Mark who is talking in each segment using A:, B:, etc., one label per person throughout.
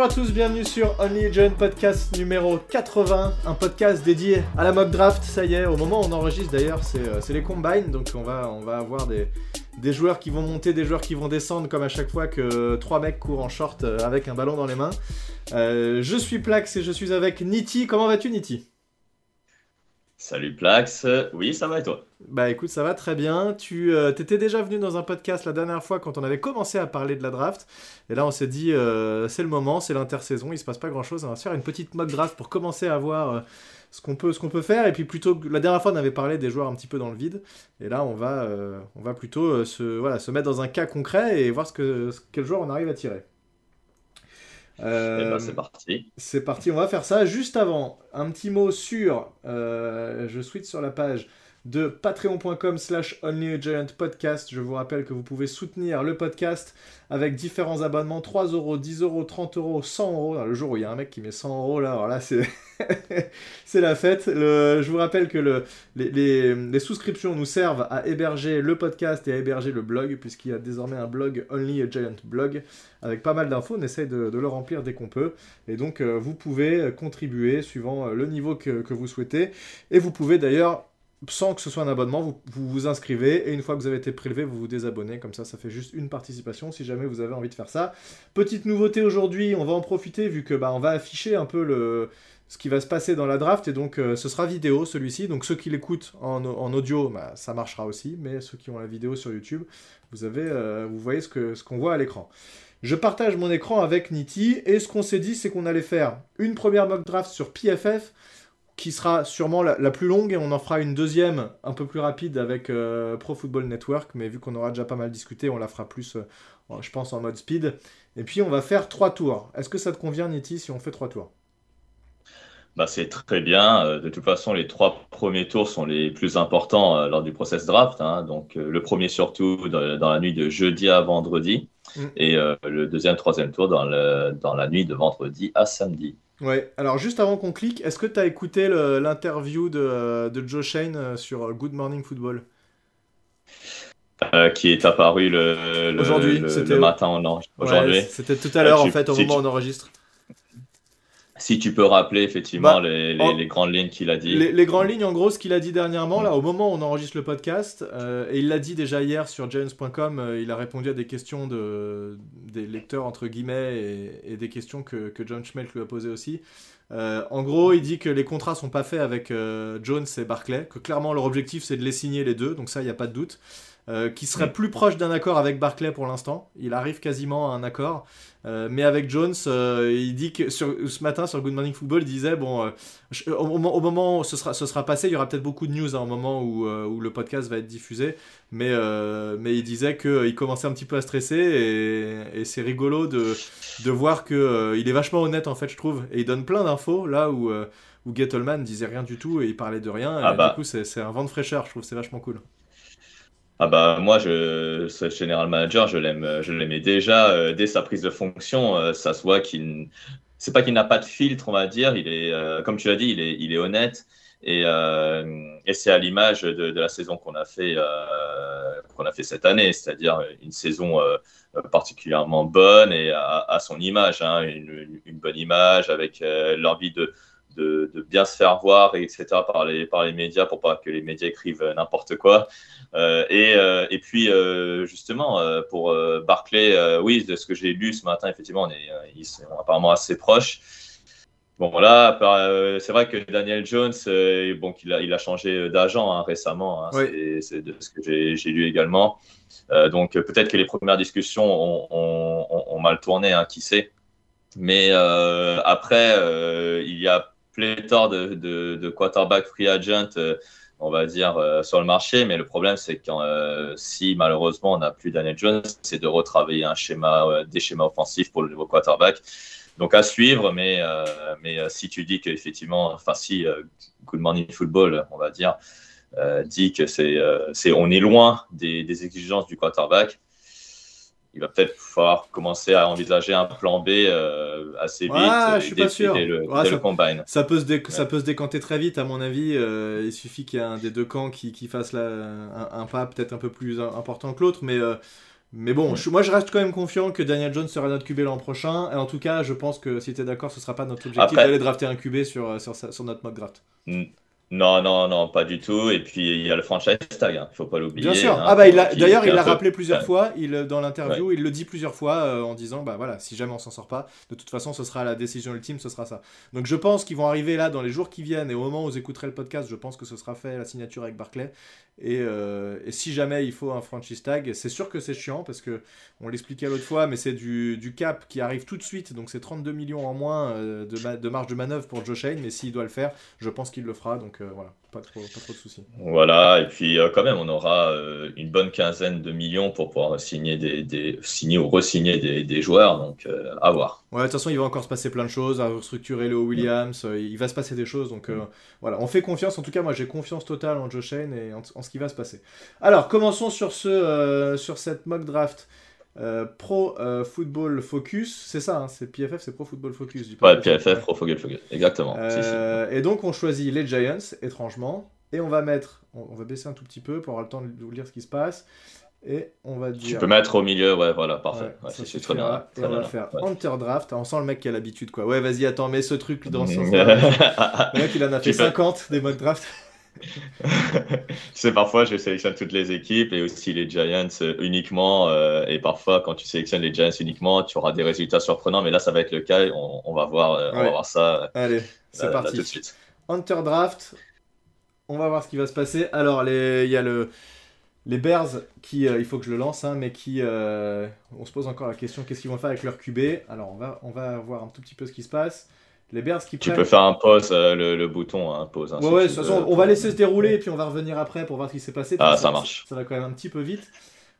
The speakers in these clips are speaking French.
A: Bonjour à tous, bienvenue sur Only Podcast numéro 80, un podcast dédié à la mock draft. Ça y est, au moment où on enregistre d'ailleurs, c'est euh, les combines, donc on va, on avoir des, des joueurs qui vont monter, des joueurs qui vont descendre, comme à chaque fois que trois mecs courent en short euh, avec un ballon dans les mains. Euh, je suis Plax et je suis avec Niti. Comment vas-tu, Niti?
B: Salut Plax, oui ça va et toi?
A: Bah écoute ça va très bien, tu euh, t'étais déjà venu dans un podcast la dernière fois quand on avait commencé à parler de la draft, et là on s'est dit euh, c'est le moment, c'est l'intersaison, il se passe pas grand chose, on va se faire une petite mock draft pour commencer à voir euh, ce qu'on peut, faire, et puis plutôt que la dernière fois on avait parlé des joueurs un petit peu dans le vide, et là on va, plutôt se mettre dans un cas concret et voir ce que, quel joueur on arrive à tirer.
B: Euh, eh ben, c'est parti.
A: C'est parti, on va faire ça. Juste avant, un petit mot sur, euh, je switch sur la page de patreon.com slash podcast. Je vous rappelle que vous pouvez soutenir le podcast avec différents abonnements 3 euros, 10 euros, 30 euros, 100 euros. Le jour où il y a un mec qui met 100 euros, là, c'est, la fête. Je vous rappelle que le... les, souscriptions nous servent à héberger le podcast et à héberger le blog, puisqu'il y a désormais un blog Only a Giant Blog avec pas mal d'infos. On essaye de, le remplir dès qu'on peut. Et donc, euh, vous pouvez contribuer suivant le niveau que vous souhaitez. Et vous pouvez d'ailleurs sans que ce soit un abonnement, vous, vous, inscrivez et une fois que vous avez été prélevé, vous vous désabonnez. Comme ça, ça fait juste une participation si jamais vous avez envie de faire ça. Petite nouveauté aujourd'hui, on va en profiter vu que bah, on va afficher un peu le, ce qui va se passer dans la draft et donc euh, ce sera vidéo celui-ci. Donc ceux qui l'écoutent en, en, audio, bah, ça marchera aussi, mais ceux qui ont la vidéo sur YouTube, vous, avez, euh, vous voyez ce qu'on ce qu'on voit à l'écran. Je partage mon écran avec Niti et ce qu'on s'est dit, c'est qu'on allait faire une première mock draft sur PFF qui sera sûrement la, plus longue et on en fera une deuxième un peu plus rapide avec euh, Pro Football Network, mais vu qu'on aura déjà pas mal discuté, on la fera plus, euh, je pense, en mode speed. Et puis on va faire trois tours. Est-ce que ça te convient, Niti, si on fait trois tours?
B: Bah, c'est très bien. Euh, de toute façon, les trois premiers tours sont les plus importants lors du process draft. Hein. Donc, le premier surtout dans, la nuit de jeudi à vendredi mm. et le deuxième, troisième tour dans, le, dans la nuit de vendredi à samedi.
A: Ouais, alors juste avant qu'on clique, est-ce que tu as écouté l'interview de, de, Joe Shane euh, sur Good Morning Football?
B: Euh, Qui est apparu le, le, le, matin en Aujourd'hui.
A: C'était tout à l'heure, en fait, au moment où on enregistre.
B: Si tu peux rappeler effectivement bah, les, grandes lignes qu'il a dit.
A: Les, grandes lignes, en gros, ce qu'il a dit dernièrement, là, au moment où on enregistre le podcast, euh, et il l'a dit déjà hier sur Jones.com, euh, il a répondu à des questions de, des lecteurs, entre guillemets, et, des questions que, que, John Schmelk lui a posées aussi. Euh, en gros, il dit que les contrats sont pas faits avec Jones et Barclay, que clairement leur objectif c'est de les signer les deux, donc ça, il n'y a pas de doute. Qui serait plus proche d'un accord avec Barclay pour l'instant. Il arrive quasiment à un accord. Euh, mais avec Jones, euh, il dit que sur, ce matin sur Good Morning Football, il disait bon, euh, au, moment où ce sera, ce sera passé, il y aura peut-être beaucoup de news hein, au moment où, où, le podcast va être diffusé, mais, mais il disait qu'il commençait un petit peu à stresser et, et c'est rigolo de, de voir qu'il il est vachement honnête en fait, je trouve, et il donne plein d'infos là où, où Gettleman disait rien du tout et il parlait de rien, ah et bah. du coup c'est un vent de fraîcheur, je trouve, c'est vachement cool.
B: Ah bah moi, je, ce général manager, je l'aime, je l'aimais déjà euh, dès sa prise de fonction. Euh, ça se voit qu'il, c'est pas qu'il n'a pas de filtre, on va dire. Il est, euh, comme tu l'as dit, il est, il est honnête et, et c'est à l'image de, la saison qu'on a fait, qu'on a fait cette année, c'est-à-dire une saison particulièrement bonne et à, son image, hein, une, bonne image avec l'envie de de, bien se faire voir, etc., par les, par les médias pour pas que les médias écrivent n'importe quoi. Euh, et, euh, et, puis, euh, justement, pour Barclay, oui, de ce que j'ai lu ce matin, effectivement, on est, ils sont apparemment assez proches. Bon, voilà, c'est vrai que Daniel Jones, bon, il a, il a changé d'agent hein, récemment, hein, c'est de ce que j'ai lu également. donc, peut-être que les premières discussions ont, ont, ont mal tourné, hein, qui sait. Mais après, il y a pléthore de, de, quarterback free agent, euh, on va dire, euh, sur le marché. Mais le problème, c'est que euh, si malheureusement on n'a plus Daniel Jones, c'est de retravailler un schéma, des schémas offensifs pour le nouveau quarterback. Donc à suivre, mais, mais si tu dis qu'effectivement, enfin si Good Morning Football, on va dire, dit que c'est, c'est on est loin des exigences du quarterback, il va peut-être falloir commencer à envisager un plan B euh, assez vite.
A: je suis pas sûr. Le, ça, combine. Ça peut, se ça peut se décanter très vite, à mon avis. Euh, il suffit qu'il y ait un des deux camps qui, qui fasse la, un, pas peut-être un peu plus important que l'autre. Mais, euh, Mais bon, moi je reste quand même confiant que Daniel Jones sera notre QB l'an prochain. Et en tout cas, je pense que si tu es d'accord, ce sera pas notre objectif d'aller drafter un QB sur, sur, sur notre mode draft.
B: Non, non, non, pas du tout. Et puis il y a le franchise tag, hein. il faut pas l'oublier.
A: Bien sûr. Hein. ah bah d'ailleurs il l'a rappelé plusieurs fois. Il dans l'interview, il le dit plusieurs fois euh, en disant bah voilà, si jamais on s'en sort pas, de toute façon ce sera la décision ultime, ce sera ça. Donc je pense qu'ils vont arriver là dans les jours qui viennent et au moment où vous écouterez le podcast, je pense que ce sera fait la signature avec Barclay. Euh, et, si jamais il faut un franchise tag, c'est sûr que c'est chiant parce que on l'expliquait l'autre fois, mais c'est du, du, cap qui arrive tout de suite, donc c'est 32 millions en moins euh, de, de, marge de manœuvre pour Joe Shane, mais s'il doit le faire, je pense qu'il le fera, donc euh, voilà, pas trop, pas trop de soucis.
B: Voilà, et puis quand même, on aura une bonne quinzaine de millions pour pouvoir signer, des, des signer ou re-signer des, des, joueurs, donc à voir.
A: Ouais, de toute façon, il va encore se passer plein de choses, à restructurer le Williams, il va se passer des choses, donc voilà, on fait confiance, en tout cas, moi j'ai confiance totale en Joe Shane et en, en ce qui va se passer. Alors, commençons sur, ce, euh, sur cette mock draft. Euh, Pro euh, Football Focus, c'est ça, hein, c'est PFF, c'est Pro Football Focus.
B: ouais, PFF, Pro Football Focus, exactement.
A: Et donc on choisit les Giants, étrangement, et on va mettre, on, va baisser un tout petit peu pour avoir le temps de vous lire ce qui se passe, et on va dire.
B: Tu peux mettre au milieu, ouais, voilà, parfait. c'est
A: très bien. et on va faire Hunter Draft, on sent le mec qui a l'habitude, quoi. Ouais, vas-y, attends, mets ce truc dans son. le mec, il en a fait 50 des mock draft.
B: tu sais, parfois, je sélectionne toutes les équipes et aussi les Giants euh, uniquement. Euh, et parfois, quand tu sélectionnes les Giants uniquement, tu auras des résultats surprenants. Mais là, ça va être le cas. On, va, voir, euh, on va voir ça.
A: Allez, c'est parti. tout de suite. Hunter Draft. On va voir ce qui va se passer. Alors, il y a le, les Bears qui, il faut que je le lance, hein, mais qui, on se pose encore la question qu'est-ce qu'ils vont faire avec leur QB Alors, on va, on va voir un tout petit peu ce qui se passe. Les Bears qui
B: Tu peux faire un pause, euh, le, bouton, hein, pause. Hein,
A: ouais, ouais, de toute façon, on va laisser se dérouler et puis on va revenir après pour voir ce qui s'est passé.
B: Ah, ça, marche.
A: Ça, va quand même un petit peu vite.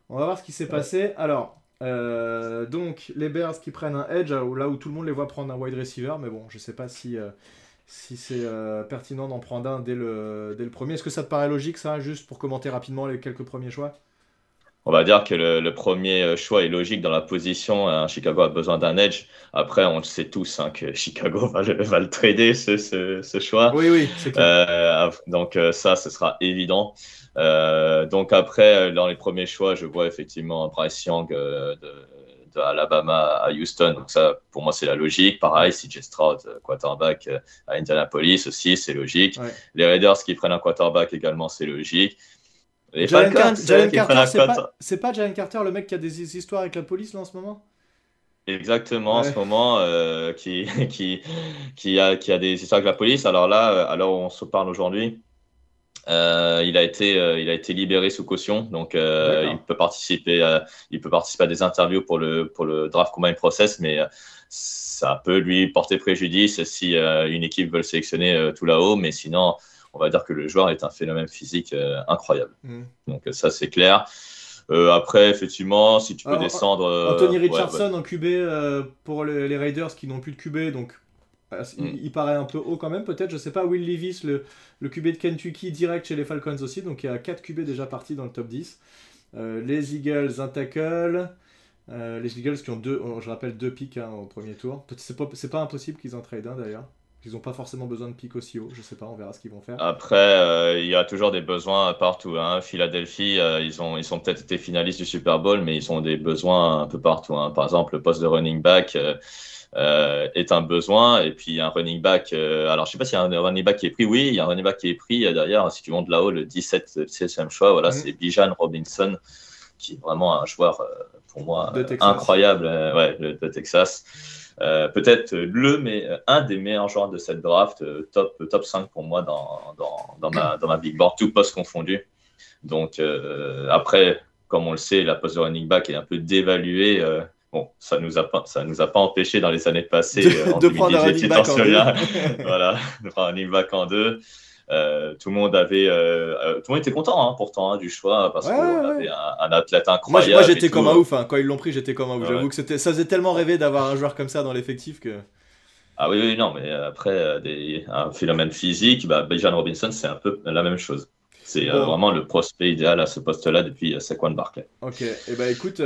A: On va voir ce qui s'est passé. Alors, euh, donc, les Bears qui prennent un edge, là où tout le monde les voit prendre un wide receiver, mais bon, je sais pas si, euh, si c'est pertinent d'en prendre un dès le, dès le premier. Est-ce que ça te paraît logique, ça, juste pour commenter rapidement les quelques premiers choix?
B: On va dire que le, premier euh, choix est logique dans la position. Hein. Chicago a besoin d'un edge. Après, on le sait tous hein, que Chicago va le, va le trader, ce, ce, choix.
A: Oui, oui, c'est clair.
B: Euh, donc, euh, ça, ce sera évident. donc, après, dans les premiers choix, je vois effectivement Bryce Young de, de, Alabama à Houston. Donc, ça, pour moi, c'est la logique. Pareil, CJ Stroud, quarterback à Indianapolis aussi, c'est logique. Les Raiders qui prennent un quarterback également, c'est logique.
A: Jalen, Carter, c'est pas, Jalen Carter le mec qui a des histoires avec la police là en ce moment?
B: Exactement, en ce moment, euh, qui, qui, qui, a, qui a des histoires avec la police. Alors là, euh, alors on se parle aujourd'hui, euh, il, a été, il a été libéré sous caution, donc il, peut participer à, il peut participer à des interviews pour le, pour le draft combine process, mais ça peut lui porter préjudice si une équipe veut le sélectionner tout là-haut, mais sinon, on va dire que le joueur est un phénomène physique euh, incroyable. Mm. Donc euh, ça, c'est clair. Euh, après, effectivement, si tu peux descendre.
A: Anthony Richardson en QB pour les, Raiders qui n'ont plus de QB, donc mm. il, paraît un peu haut quand même, peut-être. Je sais pas, Will Levis, le, le, QB de Kentucky, direct chez les Falcons aussi, donc il y a 4 QB déjà partis dans le top 10. les Eagles, un tackle. les Eagles qui ont deux, je rappelle, deux pics hein, au premier tour. C'est pas, pas impossible qu'ils en trade un d'ailleurs. Ils n'ont pas forcément besoin de pic aussi haut, je sais pas, on verra ce qu'ils vont faire.
B: Après, euh, il y a toujours des besoins partout. Hein. Philadelphie, euh, ils ont, ils sont peut-être été finalistes du Super Bowl, mais ils ont des besoins un peu partout. Hein. Par exemple, le poste de running back euh, est un besoin, et puis un running back. alors, je sais pas s'il y a un running back qui est pris. Oui, il y a un running back qui est pris. D'ailleurs, si tu montes là-haut, le 17, 16e choix, voilà, c'est Bijan Robinson, qui est vraiment un joueur pour moi incroyable, ouais, de Texas. Euh, peut-être le, mais euh, un des meilleurs joueurs de cette draft, euh, top, top 5 pour moi dans, dans, dans, ma, dans ma big board, tout poste confondu. Donc après, comme on le sait, la poste de running back est un peu dévaluée. bon, ça nous a pas, ça nous a pas empêché dans les années passées
A: de, en de prendre un running back en
B: deux. voilà, de prendre un running back en deux. Euh, tout le monde avait, euh, euh, tout le monde était content hein, pourtant hein, du choix parce qu'on avait un, athlète incroyable.
A: Moi, j'étais comme un ouf. Hein. Quand ils l'ont pris, j'étais comme un ouf. J'avoue que c'était, ça faisait tellement rêver d'avoir un joueur comme ça dans l'effectif que.
B: Ah oui, oui, non, mais après des, un phénomène physique, bah, Bijan Robinson, c'est un peu la même chose. C'est vraiment le prospect idéal à ce poste-là depuis Saquon Barkley.
A: Ok, et eh ben écoute,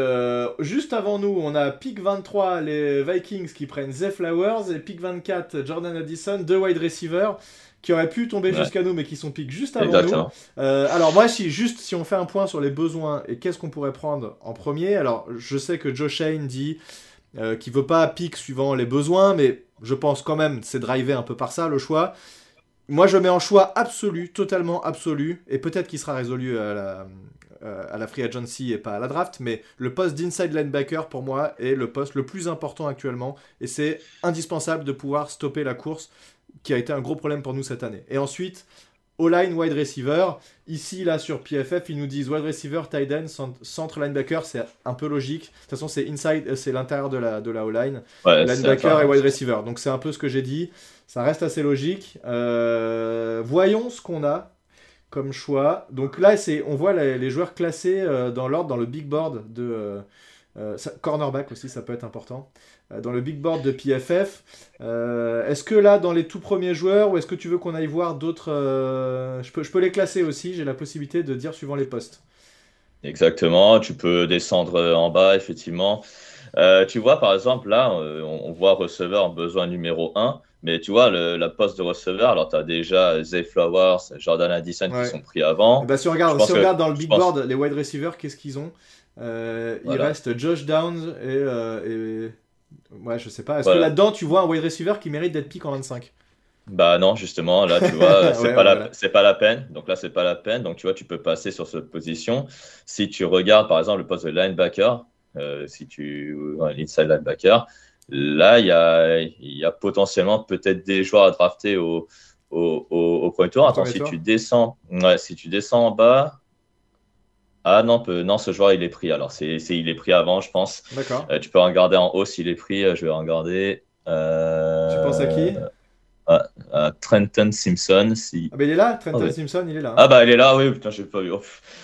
A: juste avant nous, on a pick 23, les Vikings qui prennent Zay Flowers, et pick 24, Jordan Addison, deux wide receivers qui auraient pu tomber jusqu'à nous, mais qui sont piques juste avant nous. Euh, alors moi, si juste si on fait un point sur les besoins et qu'est-ce qu'on pourrait prendre en premier, alors je sais que Joe Shane dit euh, qu'il veut pas pique suivant les besoins, mais je pense quand même c'est drivé un peu par ça le choix. Moi, je mets en choix absolu, totalement absolu, et peut-être qu'il sera résolu à la, euh, à la free agency et pas à la draft, mais le poste d'inside linebacker pour moi est le poste le plus important actuellement, et c'est indispensable de pouvoir stopper la course qui a été un gros problème pour nous cette année. Et ensuite, O-line, wide receiver. Ici, là, sur PFF, ils nous disent wide receiver, tight end, centre linebacker, c'est un peu logique. De toute façon, c'est inside, euh, c'est l'intérieur de la, de la O-line. linebacker et wide receiver. Donc, c'est un peu ce que j'ai dit. Ça reste assez logique. Euh, voyons ce qu'on a comme choix. Donc là, c'est, on voit les, joueurs classés euh, dans l'ordre, dans le big board de... cornerback aussi, ça peut être important. Euh, dans le big board de PFF. Euh, est-ce que là, dans les tout premiers joueurs, ou est-ce que tu veux qu'on aille voir d'autres euh, je, peux, je peux les classer aussi, j'ai la possibilité de dire suivant les postes.
B: Exactement, tu peux descendre en bas, effectivement. tu vois, par exemple, là, on, voit receveur besoin numéro 1, mais tu vois, le, la poste de receveur, alors tu as déjà Zay Flowers, Jordan Addison qui sont pris avant.
A: Bah, si on regarde, si on regarde dans le big board, les wide receivers, qu'est-ce qu'ils ont? Il reste Josh Downs et Ouais, je sais pas. Est-ce que là-dedans, tu vois un wide receiver qui mérite d'être pick en 25
B: bah non, justement, là, tu vois, c'est pas, la, pas la peine. Donc là, c'est pas la peine. Donc tu vois, tu peux passer sur cette position. Si tu regardes, par exemple, le poste de linebacker, euh, si tu l'inside linebacker, là, il y a, y a potentiellement peut-être des joueurs à drafter au, au, au, premier tour. Attends, si tu descends, ouais, si tu descends en bas, ah non, non, ce joueur il est pris. Alors c'est, il est pris avant, je pense.
A: D'accord.
B: Euh, tu peux regarder en haut s'il est pris. Euh, je vais regarder.
A: Euh, tu penses à qui?
B: à, Trenton Simpson. Si...
A: Ah bah il est là, Trenton Simpson, il est là.
B: Ah bah il est là, oui, putain, j'ai pas vu.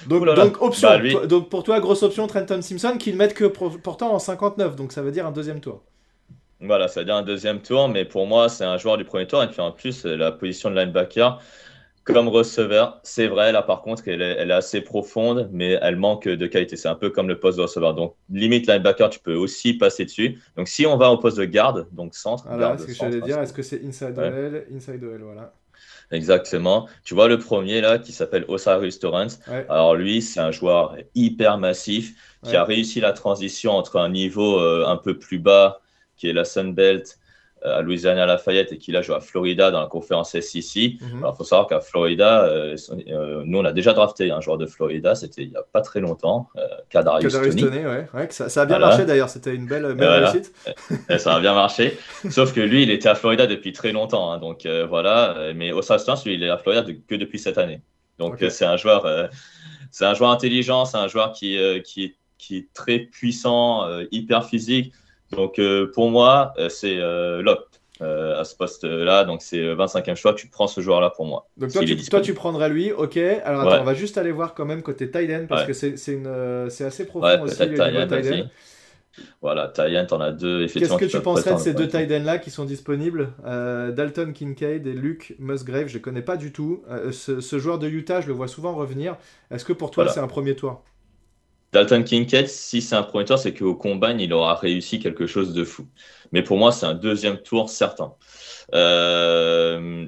A: Donc, donc option. Bah, donc pour toi, grosse option, Trenton Simpson, qu'il mettent que pourtant en 59, donc ça veut dire un deuxième tour.
B: Voilà, ça veut dire un deuxième tour, mais pour moi, c'est un joueur du premier tour, et puis en plus, la position de linebacker comme receveur, c'est vrai, là par contre, elle est, elle est, assez profonde, mais elle manque de qualité. C'est un peu comme le poste de receveur. Donc, limite linebacker, tu peux aussi passer dessus. Donc, si on va au poste de garde, donc centre.
A: Voilà, ce que j'allais dire, est-ce que c'est inside ouais. inside OL, voilà.
B: Exactement. Tu vois le premier là qui s'appelle Osiris Torrance. Alors lui, c'est un joueur hyper massif qui a réussi la transition entre un niveau euh, un peu plus bas, qui est la Sunbelt, euh, à Louisiana Lafayette et qui a joué à Florida dans la conférence SEC. Mhm. Alors, il faut savoir qu'à Florida, euh, euh, nous, on a déjà drafté un joueur de Florida, c'était il n'y a pas très longtemps, euh, Kadarius Tony.
A: ouais. ouais ça, ça, a bien marché d'ailleurs, c'était une belle, belle réussite.
B: ça a bien marché, sauf que lui, il était à Florida depuis très longtemps, hein, donc voilà, mais au Stance, lui, il est à Florida que depuis cette année. Donc, c'est un joueur... c'est un joueur intelligent, c'est un joueur qui, qui, qui, est très puissant, hyper physique. Donc euh, pour moi, euh, c'est euh, Lop à ce poste-là. Donc c'est 25e choix. Tu prends ce joueur-là pour moi.
A: Donc toi, tu, toi tu, prendrais lui. Ok. Alors attends, on va juste aller voir quand même côté Tyden parce que c'est assez profond aussi
B: le Voilà, Tyden, t'en as deux.
A: Qu'est-ce que tu penserais de ces deux Tyden là qui sont disponibles? Dalton Kincaid et Luke Musgrave, je ne connais pas du tout. Ce, ce, joueur de Utah, je le vois souvent revenir. Est-ce que pour toi c'est un premier tour?
B: Dalton Kincaid, si c'est un premier tour, c'est qu'au combine, il aura réussi quelque chose de fou. Mais pour moi, c'est un deuxième tour certain. Euh,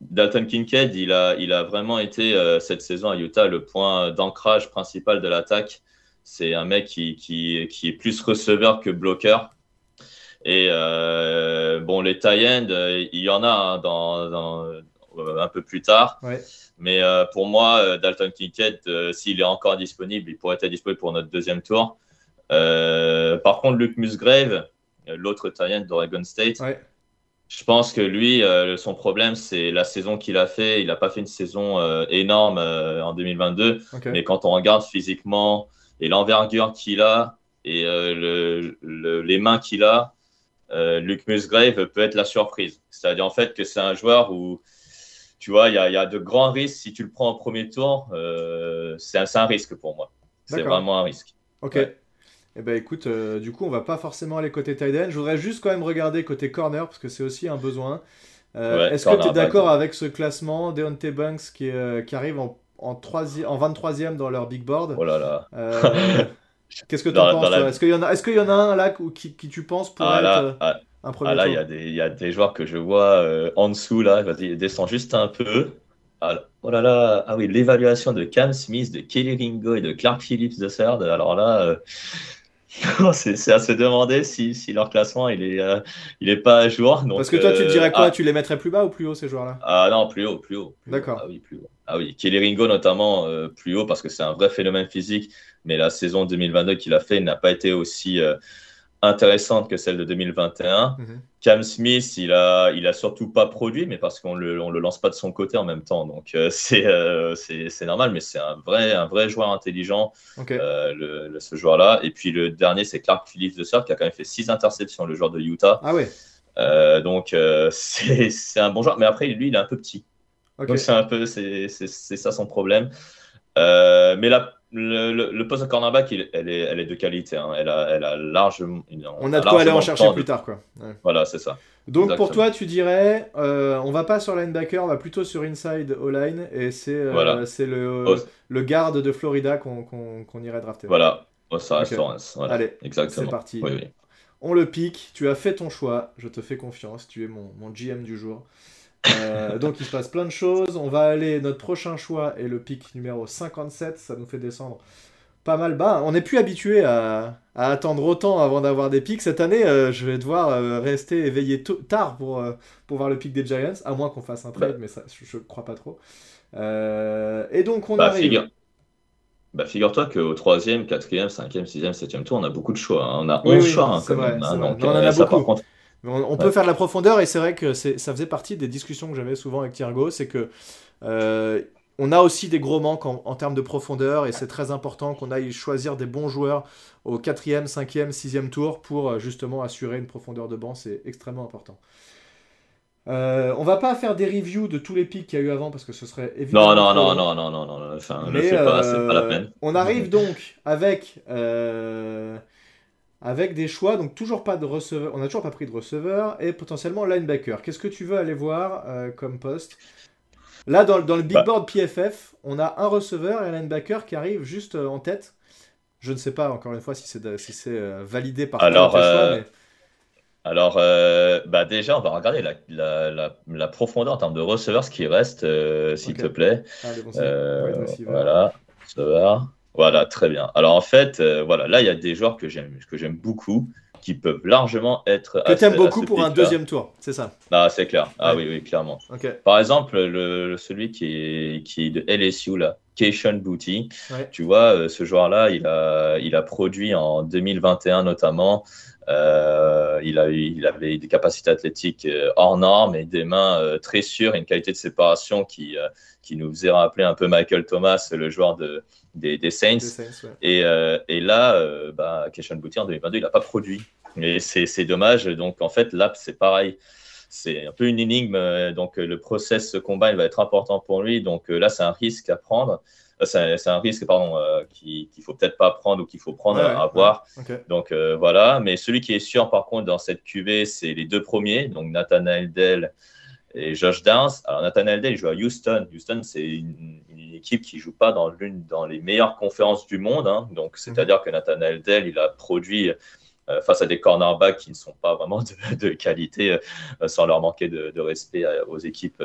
B: Dalton Kincaid, il a, il a vraiment été euh, cette saison à Utah le point d'ancrage principal de l'attaque. C'est un mec qui, qui, qui, est plus receveur que bloqueur. Et euh, bon, les tie-ends, il y en a hein, dans, dans, un peu plus tard.
A: Ouais.
B: Mais euh, pour moi, euh, Dalton Kincaid, euh, s'il est encore disponible, il pourrait être disponible pour notre deuxième tour. par contre, Luke Musgrave, l'autre Tyrant d'Oregon State, je pense que lui, son problème, c'est la saison qu'il a fait. Il n'a pas fait une saison énorme en 2022. Mais quand on regarde physiquement et l'envergure qu'il a et les mains qu'il a, Luke Musgrave peut être la surprise. C'est-à-dire en fait que c'est un joueur où tu vois, il y, a, de grands risques. Si tu le prends en premier tour, euh, c'est un, risque pour moi. C'est vraiment un risque.
A: Ok. Eh ben écoute, euh, du coup, on va pas forcément aller côté tight end. Je voudrais juste quand même regarder côté corner parce que c'est aussi un besoin. Euh, est-ce que tu es d'accord avec ce classement Deontay Banks qui, qui arrive en, en, en 23e dans leur big board?
B: Oh là là.
A: Qu'est-ce que tu en penses Est-ce qu'il y, en a, est y en a un là qui, qui tu penses pourrait
B: ah,
A: être...
B: Ah,
A: un premier
B: Ah là, il y, a des- il y a des joueurs que je vois euh, en dessous, là. Vas-y, descend juste un peu. Ah, oh là là, ah oui, l'évaluation de Cam Smith, de Kelly Ringo et de Clark Phillips de Third. Alors là, euh, c'est à se demander si, si leur classement il est, euh, il est pas à jour. Donc,
A: Parce que toi, tu te dirais quoi?
B: ah,
A: Tu les mettrais plus bas ou plus haut, ces joueurs-là?
B: Ah non, plus haut, plus haut. plus haut.
A: D'accord.
B: Ah oui, plus haut. Ah oui, Kelly Ringo notamment euh, plus haut parce que c'est un vrai phénomène physique, mais la saison 2022 qu'il a fait n'a pas été aussi euh, intéressante que celle de 2021.
A: Mhm.
B: Cam Smith, il a, il a surtout pas produit, mais parce qu'on le, on le lance pas de son côté en même temps. Donc euh, c'est, euh, c'est, c'est normal, mais c'est un vrai, un vrai joueur intelligent, euh, le, le- ce joueur-là. Et puis le dernier, c'est Clark Phillips de Sir, qui a quand même fait six interceptions, le joueur de Utah.
A: Ah ouais,
B: Euh, donc c'est, un bon joueur, mais après lui, il est un peu petit.
A: ok.
B: Donc c'est un peu, c'est, ça son problème. Mais la, le, le, le poste de cornerback, il- elle, est, elle est de qualité. hein. Elle, a, elle a largement.
A: On a de quoi aller en chercher plus
B: de-
A: tard, quoi. Ouais.
B: Voilà, c'est ça.
A: Donc pour toi, tu dirais, euh, on va pas sur linebacker, on va plutôt sur inside O-line, et c'est euh,
B: Voilà.
A: c'est le,
B: Oh.
A: le garde de Florida qu'on irait drafter.
B: Voilà, Oh, ça
A: Ok.
B: reste Lawrence. Voilà.
A: Allez, c'est parti.
B: Oui, oui.
A: On le pique, tu as fait ton choix, je te fais confiance, tu es mon, mon GM du jour. Euh, donc il se passe plein de choses, on va aller, notre prochain choix est le pic numéro 57, ça nous fait descendre pas mal bas. On n'est plus habitué à, à attendre autant avant d'avoir des pics. Cette année, euh, je vais devoir euh, rester éveillé tôt- tard pour, pour voir le pic des Giants, à moins qu'on fasse un trade, mais ça, je, je crois pas trop. Et donc on
B: Bah,
A: arrive...
B: figure... bah, figure-toi qu'au troisième, quatrième, cinquième, sixième, septième tour, on a beaucoup de choix. hein. On a
A: Oui,
B: 11
A: oui,
B: choix hein, quand
A: vrai,
B: même.
A: c'est
B: hein.
A: vrai.
B: Donc,
A: Mais on en a
B: ça, par
A: beaucoup.
B: contre,
A: Mais On, on peut
B: Ouais.
A: faire de la profondeur et c'est vrai que ça faisait partie des discussions que j'avais souvent avec Thiergo, c'est que euh, on a aussi des gros manques en, en termes de profondeur et c'est très important qu'on aille choisir des bons joueurs au quatrième, cinquième, sixième tour pour euh, justement assurer une profondeur de banc, c'est extrêmement important. Euh, on va pas faire des reviews de tous les pics qu'il y a eu avant parce que ce serait évidemment
B: non, non, non,
A: long.
B: non, non, non, non, enfin, ne
A: Mais,
B: le fais pas, c'est pas la
A: euh,
B: peine.
A: On arrive donc avec, euh, avec des choix, donc toujours pas de receveur, on n'a toujours pas pris de receveur et potentiellement linebacker. Qu'est-ce que tu veux aller voir euh, comme poste? Là, dans, dans le big
B: Bah.
A: board PFF, on a un receveur et un linebacker qui arrive juste euh, en tête. Je ne sais pas encore une fois si c'est de- si c'est euh, validé par
B: Alors,
A: choix, mais-
B: Alors, bah déjà, on va regarder la, la, la, la profondeur en termes de receveurs, ce qui reste, s'il te plaît.
A: Bon, receiver.
B: voilà, va. Voilà, très bien. Alors en fait, euh, voilà, là il y a des joueurs que j'aime, que j'aime beaucoup, qui peuvent largement être.
A: Que
B: à
A: tu aimes
B: ce- à
A: beaucoup pour un deuxième tour, c'est ça?
B: Ah, c'est clair. Ah
A: Ouais.
B: oui, oui, clairement. Par exemple, le, celui qui est, qui est de LSU là, Keishon Booty.
A: Ouais.
B: Tu vois, euh, ce joueur-là, il a, il a produit en 2021 notamment. Euh, il, a eu, il avait des capacités athlétiques hors normes et des mains très sûres et une qualité de séparation qui, qui nous faisait rappeler un peu Michael Thomas, le joueur de, des, des Saints.
A: Des Saints, ouais.
B: Et, euh, et là, euh, bah, en 2022, il n'a pas produit. Et c'est dommage. Donc, en fait, là, c'est pareil. C'est un peu une énigme. euh, Donc, euh, le process combine va être important pour lui. Donc, là, c'est un risque à prendre. C'est un risque, pardon, euh, qui- qu'il faut peut-être pas prendre ou qu'il faut prendre
A: Ouais,
B: à
A: ouais,
B: voir. Donc, voilà. Mais celui qui est sûr, par contre, dans cette QV, c'est les deux premiers. Donc, Nathanael Dell et Josh Downs. Alors, Nathanael Dell, il joue à Houston. Houston, c'est une équipe qui joue pas dans l'une dans les meilleures conférences du monde. hein. Donc, c'est-à-dire que Nathanael Dell, il a produit euh, face à des cornerbacks qui ne sont pas vraiment de, de qualité, euh, sans leur manquer de, de respect euh, aux équipes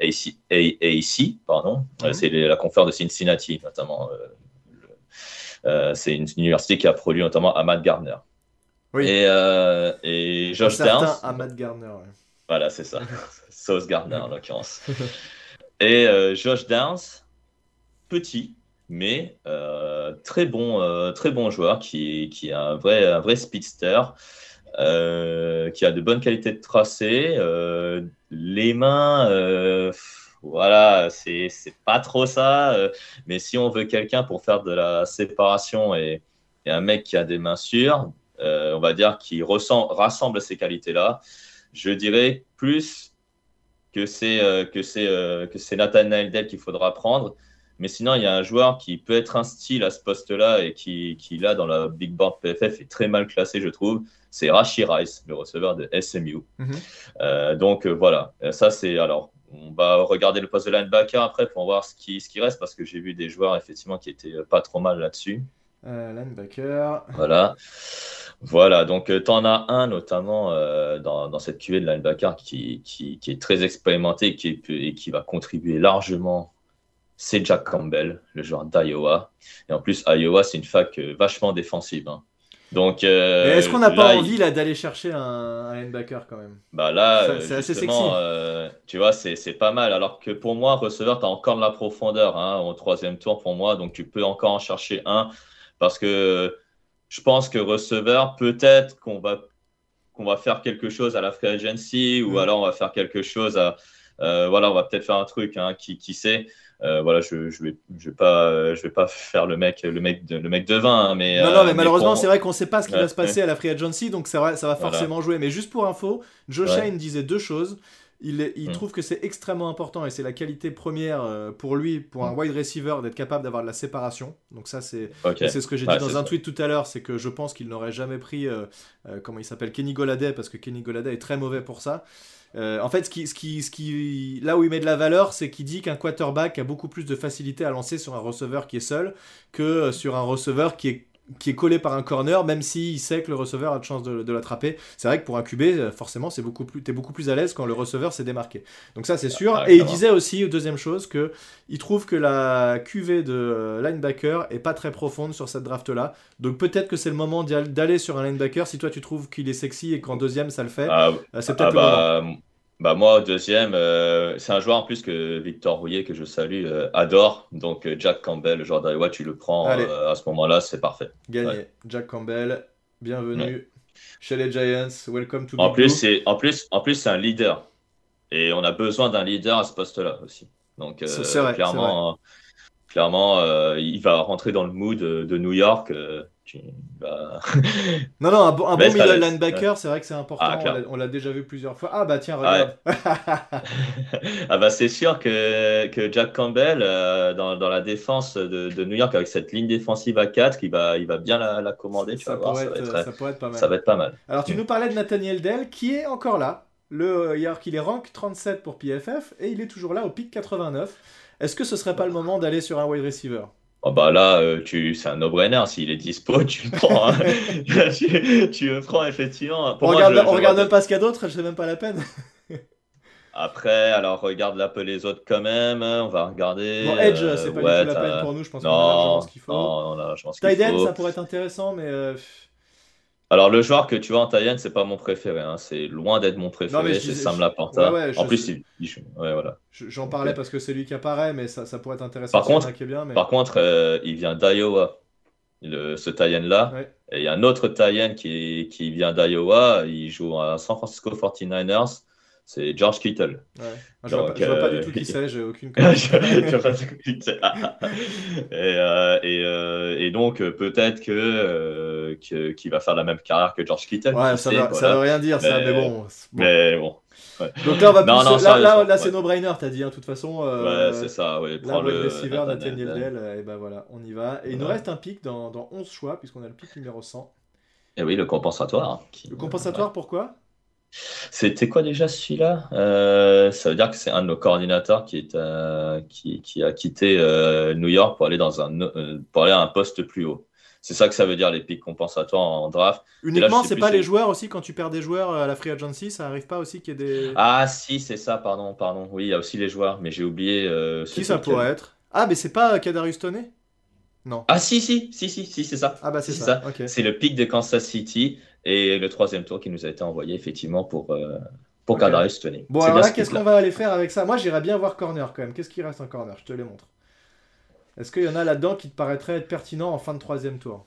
B: AC, AAC, pardon.
A: Mhm.
B: c'est la conférence de Cincinnati, notamment. c'est une université qui a produit notamment Ahmad Gardner.
A: Oui.
B: Et, et Josh Downs.
A: Ahmad Garner. ouais.
B: Voilà, c'est ça. Sauce Gardner, en l'occurrence. Et Josh Downs, petit, mais euh, très, bon, euh, très bon joueur, qui, qui est un vrai, un vrai speedster, euh, qui a de bonnes qualités de tracé. les mains, voilà, c'est pas trop ça. mais si on veut quelqu'un pour faire de la séparation et, et un mec qui a des mains sûres, on va dire qui rassemble ces qualités-là, je dirais plus que c'est que c'est que c'est Nathanael qu'il faudra prendre. Mais sinon, il y a un joueur qui peut être un style à ce poste-là et qui, qui là, dans la Big Board PFF, est très mal classé, je trouve. C'est Rashi Rice, le receveur de SMU.
A: Mhm.
B: Euh, donc euh, voilà, Euh, ça c'est. Alors, on va regarder le poste de linebacker après pour voir ce qui, ce qui reste parce que j'ai vu des joueurs effectivement qui étaient euh, pas trop mal là-dessus.
A: Euh, linebacker.
B: Voilà. Voilà, donc tu en as un notamment dans, dans, cette cuvée de linebacker qui, qui, qui est très expérimenté qui, et qui va contribuer largement c'est Jack Campbell, le joueur d'Iowa. Et en plus, Iowa, c'est une fac vachement défensive. Hein. Donc,
A: euh, est-ce qu'on n'a pas envie là d'aller chercher un, linebacker quand même?
B: Bah là, c'est assez sexy. Euh, tu vois, c'est pas mal. Alors que pour moi, receveur, tu as encore de la profondeur hein, au troisième tour pour moi, donc tu peux encore en chercher un parce que je pense que receveur, peut-être qu'on va qu'on va faire quelque chose à la free agency ou mm. alors on va faire quelque chose à euh, voilà, on va peut-être faire un truc, hein, qui, qui sait. Euh, voilà, je, je vais, je vais pas, je vais pas faire le mec, le mec de, le mec de vin, hein, mais
A: non, non, mais euh, malheureusement, c'est vrai qu'on sait pas ce qui va se passer à la free agency, donc ça va, ça va forcément jouer. Mais juste pour info, Joe Shane disait deux choses. Il, il hmm. trouve que c'est extrêmement important et c'est la qualité première euh, pour lui, pour un hmm. wide receiver, d'être capable d'avoir de la séparation. Donc ça, c'est c'est ce que j'ai dit dans un tweet tout à l'heure, c'est que je pense qu'il n'aurait jamais pris, comment il s'appelle, Kenny Goladay, parce que Kenny Goladay est très mauvais pour ça. Euh, en fait, là où il met de la valeur, c'est qu'il dit qu'un quarterback a beaucoup plus de facilité à lancer sur un receveur qui est seul que euh, sur un receveur qui est qui est collé par un corner, même s'il sait que le receveur a de chance de, l'attraper. C'est vrai que pour un QB, euh, forcément, c'est beaucoup plus, t'es beaucoup plus à l'aise quand le receveur s'est démarqué. Donc ça, c'est sûr. Ah, et il disait aussi, deuxième chose, que il trouve que la QV de linebacker est pas très profonde sur cette draft-là. Donc peut-être que c'est le moment d'aller sur un linebacker si toi tu trouves qu'il est sexy et qu'en deuxième ça le fait. Ah, c'est peut-être
B: ah, le moment. Bah, moi, deuxième, euh, c'est un joueur en plus que Victor Rouillet, que je salue, euh, adore. Donc euh, Jack Campbell, joueur d'Iowa, tu le prends à ce moment-là, c'est parfait.
A: Gagné. Jack Campbell, bienvenue chez les Giants. Welcome to
B: en plus, c'est en plus, en plus, c'est un leader. Et on a besoin d'un leader à ce poste-là aussi. Donc clairement, clairement, il va rentrer dans le mood de New York.
A: non, non, un, bon, middle linebacker, c'est vrai que c'est important. Ah, on l'a déjà vu plusieurs fois. Ah, bah tiens, regarde.
B: ah, bah c'est sûr que, que Jack Campbell, euh, dans, dans, la défense de, de, New York, avec cette ligne défensive à 4, il va, il va bien la, la commander. Tu ça, vas voir, ça, va être, ça, pourrait être pas mal. ça va être pas mal.
A: Alors, tu nous parlais de Nathaniel Dell, qui est encore là. Le, hier qu'il est rank 37 pour PFF et il est toujours là au pic 89. Est-ce que ce serait pas le moment d'aller sur un wide receiver?
B: Oh bah là, euh, tu, c'est un no-brainer. S'il est dispo, tu le prends. Hein. tu, le prends effectivement.
A: on regarde, regarde même pas ce qu'il y a d'autre, c'est même pas la peine.
B: Après, alors regarde là peu les autres quand même. Hein, on va regarder.
A: Bon, Edge, c'est pas du tout la peine pour nous. Je pense qu'on a ce qu'il faut.
B: Non, non, je pense
A: ça pourrait être intéressant, mais. Euh,
B: alors, le joueur que tu vois en Thaïlande, c'est pas mon préféré. Hein. C'est loin d'être mon préféré. C'est Sam Laporta. en plus, il... ouais, voilà.
A: J'en parlais parce que c'est lui qui apparaît, mais ça, ça pourrait être intéressant.
B: Par contre, bien, par contre euh, il vient d'Iowa, ce Thaïlande là Et il y a un autre Thaïlande qui, qui vient d'Iowa. Il joue à San Francisco 49ers c'est George Kittle.
A: Ouais. Je, vois pas, vois pas, du tout qui c'est, j'ai aucune
B: et, euh, et, euh, et, donc, peut-être que, euh, qu'il va faire la même carrière que George Kittle.
A: Ouais, ça, veut, ça veut rien dire, ça, mais bon.
B: Mais bon.
A: Donc là, on va non, plus... non, là, là, là c'est no-brainer, t'as dit, hein, de toute façon.
B: ouais, c'est ça, ouais.
A: Prends le receiver, Nathaniel Dell, et ben voilà, on y va. Et il nous reste un pic dans, dans 11 choix, puisqu'on a le pic numéro 100.
B: Et oui, le compensatoire.
A: Le compensatoire, pourquoi?
B: C'était quoi déjà celui-là? Euh, Ça veut dire que c'est un de nos coordinateurs qui, est, euh, qui, qui, a quitté euh, New York pour aller, dans un, pour aller à un poste plus haut. C'est ça que ça veut dire les pics compensatoires en draft.
A: Uniquement, c'est pas les joueurs aussi quand tu perds des joueurs à la free agency, ça arrive pas aussi qu'il y ait des.
B: Ah si, c'est ça, pardon, pardon. Oui, il y a aussi les joueurs, mais j'ai oublié.
A: qui ça pourrait être Ah, mais c'est pas Kadarius Toney? Non.
B: Ah si, si, si, si, si c'est ça.
A: Ah bah c'est ça.
B: C'est le pic de Kansas City. Et le troisième tour qui nous a été envoyé effectivement pour, euh, pour okay. Kadarius
A: Bon, alors là, qu'est-ce qu'on va aller faire avec ça? Moi, j'irais bien voir corner quand même. Qu'est-ce qui reste en corner? Je te les montre. Est-ce qu'il y en a là-dedans qui te paraîtrait être pertinent en fin de troisième tour?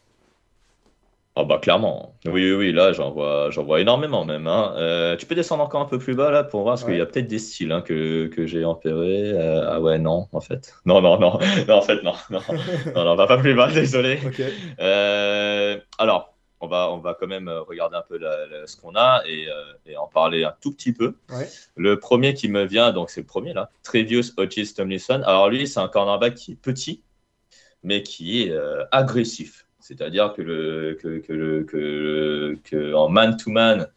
B: Oh bah clairement. Oui, oui, oui là j'en vois, j'en vois énormément même. Hein. Euh, tu peux descendre encore un peu plus bas là pour voir, parce qu'il y a peut-être des styles hein, que, que j'ai empérés. Euh, ah ouais, non, en fait. Non, non, non, non en fait, non. Non, non, non, on va pas plus bas, désolé. Euh, alors, on va, on va quand même euh, regarder un peu ce qu'on a euh, et, en parler un tout petit peu. Le premier qui me vient, donc c'est le premier là, Trevius Hodges Tomlinson. Alors lui, c'est un cornerback qui est petit, mais qui est euh, agressif. C'est-à-dire que, le, que, que, en man-to-man,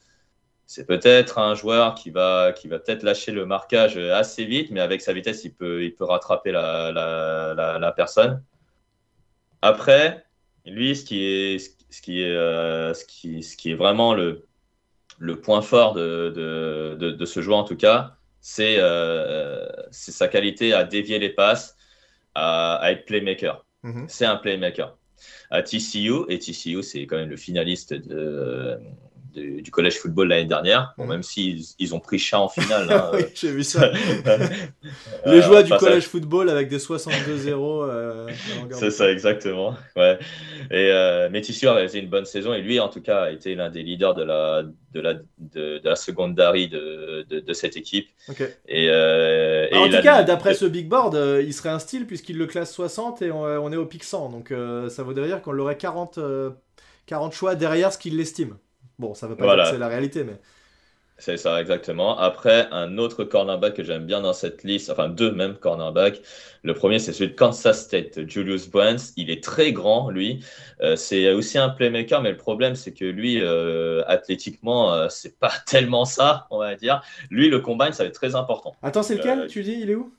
B: c'est peut-être un joueur qui va, qui va peut-être lâcher le marquage assez vite, mais avec sa vitesse, il peut, il peut rattraper la, la, la personne. Après, lui, ce qui est, ce qui est, ce qui, ce qui est vraiment le, le point fort de, de, de, ce joueur, en tout cas, c'est sa qualité à dévier les passes, à, être playmaker. Mhm. C'est un playmaker. À TCU, et TCU, c'est quand même le finaliste de, du collège football l'année dernière. Bon, même s'ils ils ont pris chat en finale.
A: Hein, oui, j'ai vu ça. Les joies du collège football avec des 62-0. Euh,
B: c'est ça, exactement. Ouais. Et euh, Métissier a réalisé une bonne saison et lui, en tout cas, a été l'un des leaders de la, de la, de, la seconde Dari de, de, cette équipe.
A: Et, euh, en tout cas, d'après ce big board, euh, il serait un style puisqu'il le classe 60 et on, est au pic 100. Donc ça voudrait dire qu'on l'aurait 40, 40 choix derrière ce qu'il estime. Bon, ça veut pas dire que c'est la réalité, mais.
B: C'est ça, exactement. Après, un autre cornerback que j'aime bien dans cette liste, enfin deux même cornerbacks. Le premier, c'est celui de Kansas State, Julius Brands. Il est très grand, lui. Euh, c'est aussi un playmaker, mais le problème, c'est que lui, euh, athlétiquement, euh, c'est pas tellement ça, on va dire. Lui, le combine, ça va être très important.
A: Attends, c'est lequel Tu dis, il est où?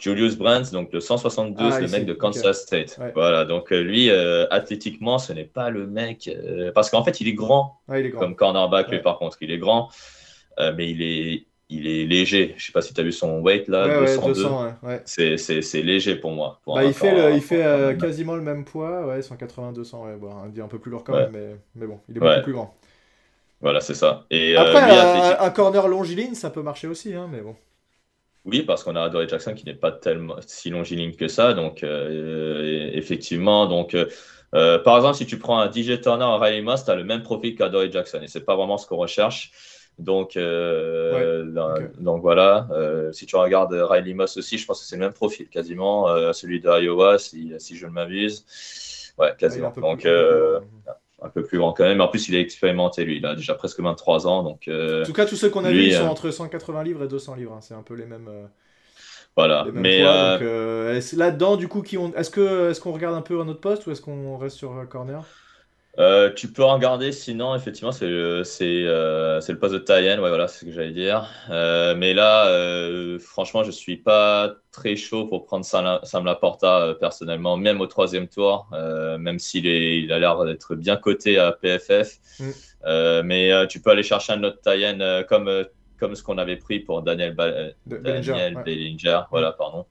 B: Julius Brands, donc le 172, ah, le mec de Kansas State. Voilà, donc euh, lui, euh, athlétiquement, ce n'est pas le mec. Euh, parce qu'en fait, il est grand, il est grand. comme cornerback, lui, par contre. Il est grand, mais il est, il est léger. Je sais pas si tu as vu son weight là, 202. c'est léger pour moi.
A: bah, il, fait il fait quasiment le même poids, ouais, 180-200. Ouais, bon, un peu plus lourd quand même, mais, mais, bon, il est beaucoup plus grand.
B: Voilà, c'est ça. Et,
A: Après, un, un, corner longiligne, ça peut marcher aussi, hein, mais bon.
B: Oui, parce qu'on a Adoree Jackson qui n'est pas tellement si longiligne que ça. Donc, euh, effectivement, donc, euh, euh, par exemple, si tu prends un DJ Turner en Riley Moss, tu as le même profil qu'Adoree Jackson. Et c'est pas vraiment ce qu'on recherche. Donc, donc voilà. si tu regardes Riley Moss aussi, je pense que c'est le même profil, quasiment celui de Iowa, si, si je ne m'abuse. Ouais, quasiment. donc, un peu plus grand quand même. En plus, il est expérimenté, lui. Il a déjà presque 23 ans. Donc,
A: euh, en tout cas, tous ceux qu'on a vus, ils sont euh, entre 180 livres et 200 livres. Hein. C'est un peu les mêmes. Euh,
B: voilà. mais
A: là-dedans, du coup, qui ont... est-ce que est-ce qu'on regarde un peu un autre poste ou est-ce qu'on reste sur corner?
B: Euh, tu peux regarder, sinon, effectivement, c'est le, c'est, euh, c'est le poste de Tayen, ouais, voilà, c'est ce que j'allais dire. Euh, mais là, franchement, je suis pas très chaud pour prendre Sam, Sam Laporta personnellement, même au troisième tour, même s'il est, il a l'air d'être bien coté à PFF. Mm. mais tu peux aller chercher un autre Tayen comme comme ce qu'on avait pris pour Daniel, Daniel Bellinger, voilà, pardon.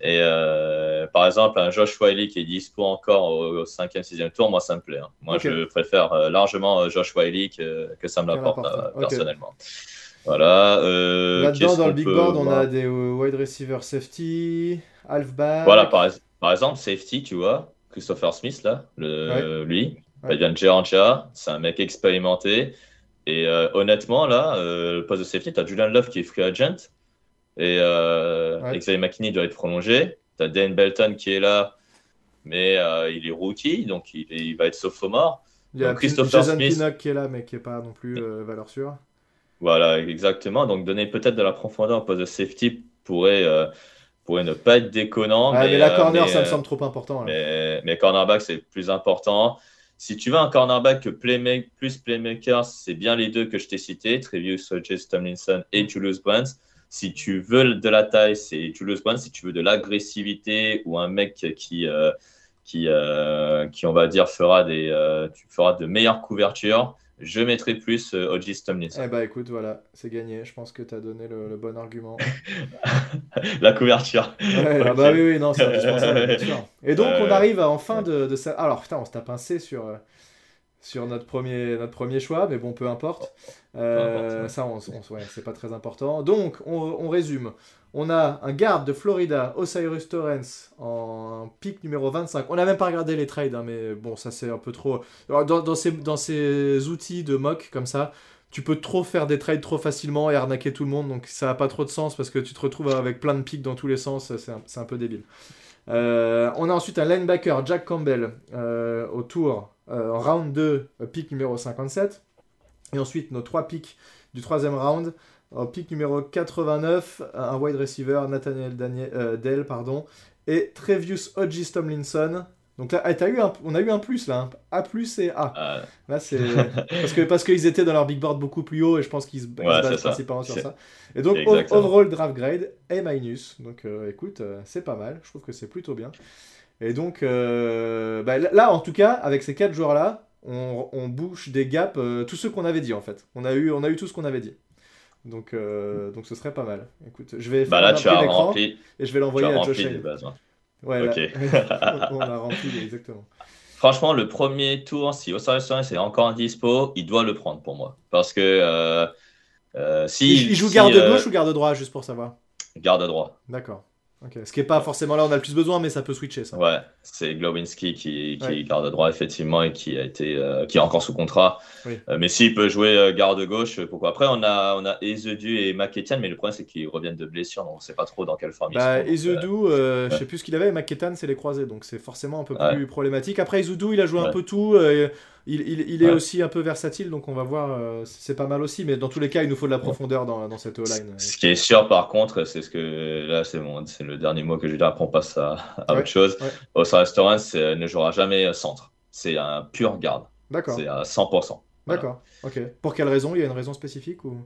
B: Et euh, par exemple, un Josh Wiley qui est dispo encore au, 5e, 6e tour, moi, ça me plaît. Hein. Moi, je préfère euh, largement euh, Josh Wiley que, que Sam Laporte, personnellement. Voilà.
A: Là-dedans, dans le big board, on a des wide receiver safety, halfback.
B: Voilà, par, par, exemple, safety, tu vois, Christopher Smith, là, le, lui, Fabian Gerantia, c'est un mec expérimenté. Et euh, honnêtement, là, euh, le poste de safety, tu as Julian Love qui est free agent. Et euh, Xavier McKinney doit être prolongé. Tu as Dan Belton qui est là, mais il est rookie, donc il, va être sophomore.
A: Il y a Christopher Jason Smith qui est là, mais qui n'est pas non plus valeur sûre.
B: Voilà, exactement. Donc donner peut-être de la profondeur au poste de safety pourrait, pourrait ne pas être déconnant.
A: mais, mais, la corner, ça me semble trop important.
B: Mais, mais cornerback, c'est plus important. Si tu veux un cornerback playmaker, plus playmaker, c'est bien les deux que je t'ai cités, Trevius Hodges Tomlinson et Julius Brands. Si tu veux de la taille, c'est Julius Brands. Si tu veux de l'agressivité ou un mec qui, euh, qui, euh, qui, on va dire, fera, des, euh, tu feras de meilleures couvertures, je mettrai plus euh, Hodges Tomlinson.
A: Eh bah écoute, voilà, c'est gagné. Je pense que tu as donné le, bon argument.
B: la couverture.
A: Ouais, ah bah oui, oui, non, c'est indispensable, Et donc, on arrive à, en fin de, de ça. Alors, putain, on se tape un C sur, euh, sur notre, premier, notre premier choix, mais bon, peu importe. Euh, ça, on, ouais, c'est pas très important. Donc, on, on résume. On a un garde de Florida, Osiris Torrens, en pick numéro 25. On n'a même pas regardé les trades, hein, mais bon, ça c'est un peu trop. Dans, ces, outils de mock comme ça, tu peux trop faire des trades trop facilement et arnaquer tout le monde, donc ça n'a pas trop de sens parce que tu te retrouves avec plein de picks dans tous les sens, c'est un, peu débile. Euh, on a ensuite un linebacker, Jack Campbell, euh, au tour, euh, round 2, pick numéro 57. Et ensuite, nos trois picks du troisième round. En pick numéro 89, un wide receiver, Nathaniel Daniel, euh, Dell, pardon, et Trevius Hodges Tomlinson. Donc là, ah, eu on a eu un plus là, A plus et A. Ah. Là, c'est parce que parce qu'ils étaient dans leur big board beaucoup plus haut et je pense qu'ils se, basent principalement sur ça. Et donc overall draft grade A minus. Donc euh, écoute, euh, c'est pas mal. Je trouve que c'est plutôt bien. Et donc bah, là, en tout cas, avec ces quatre joueurs là, on, bouche des gaps, tous ceux qu'on avait dit en fait. On a eu, on a eu tout ce qu'on avait dit. Donc, donc ce serait pas mal. Écoute, je vais
B: faire bah là, tu as rempli,
A: et je vais l'envoyer à Josh.
B: Ouais,
A: on, a rempli exactement.
B: Franchement, le premier tour, si Osiris Torrens est encore en dispo, il doit le prendre pour moi. Parce que si.
A: Il, joue garde gauche ou garde droit, juste pour savoir?
B: Garde droit.
A: D'accord. Ce qui n'est pas forcément là on a le plus besoin, mais ça peut switcher ça.
B: Ouais, c'est Glowinski qui, qui garde droit effectivement et qui a été euh, qui est encore sous contrat. Euh, mais s'il peut jouer euh, garde gauche, pourquoi Après on a on a Ezedu et Maketan, mais le problème c'est qu'ils reviennent de blessure, donc on ne sait pas trop dans quelle forme ils
A: bah, sont. Ezedu, je ne sais plus ce qu'il avait, Maketan c'est les croisés, donc c'est forcément un peu plus problématique. Après Ezedu, il a joué un peu tout. Il, est aussi un peu versatile, donc on va voir. Euh, c'est pas mal aussi, mais dans tous les cas, il nous faut de la profondeur dans, cette O-line.
B: Ce qui est sûr, par contre, c'est ce que là, c'est c'est le dernier mot que je vais dire. Après, on passe à, autre chose. Au restaurant, ne jouera jamais centre. C'est un pur garde.
A: D'accord.
B: C'est à 100%.
A: D'accord. Ok. Pour quelle raison? Il y a une raison spécifique ou?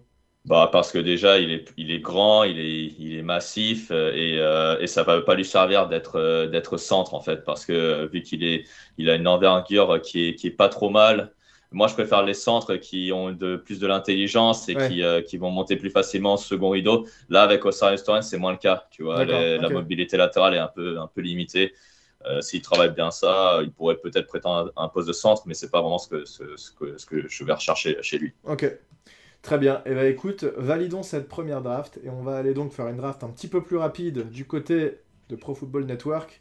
B: Bah, parce que déjà, il est, il est grand, il est, il est massif euh, et, euh, et ça ne va pas lui servir d'être euh, d'être centre en fait. Parce que vu qu'il est, il a une envergure qui est, qui est pas trop mal, moi je préfère les centres qui ont de, plus de l'intelligence et qui, qui vont monter plus facilement au second rideau. Là, avec Osiris Torrens, c'est moins le cas. Tu vois, la mobilité latérale est un peu, un peu limitée. S'il travaille bien ça, il pourrait peut-être prétendre un poste de centre, mais c'est pas vraiment ce que, ce, que, ce que je vais rechercher chez lui.
A: Ok, Très bien. Et eh bien écoute, validons cette première draft et on va aller donc faire une draft un petit peu plus rapide du côté de Pro Football Network.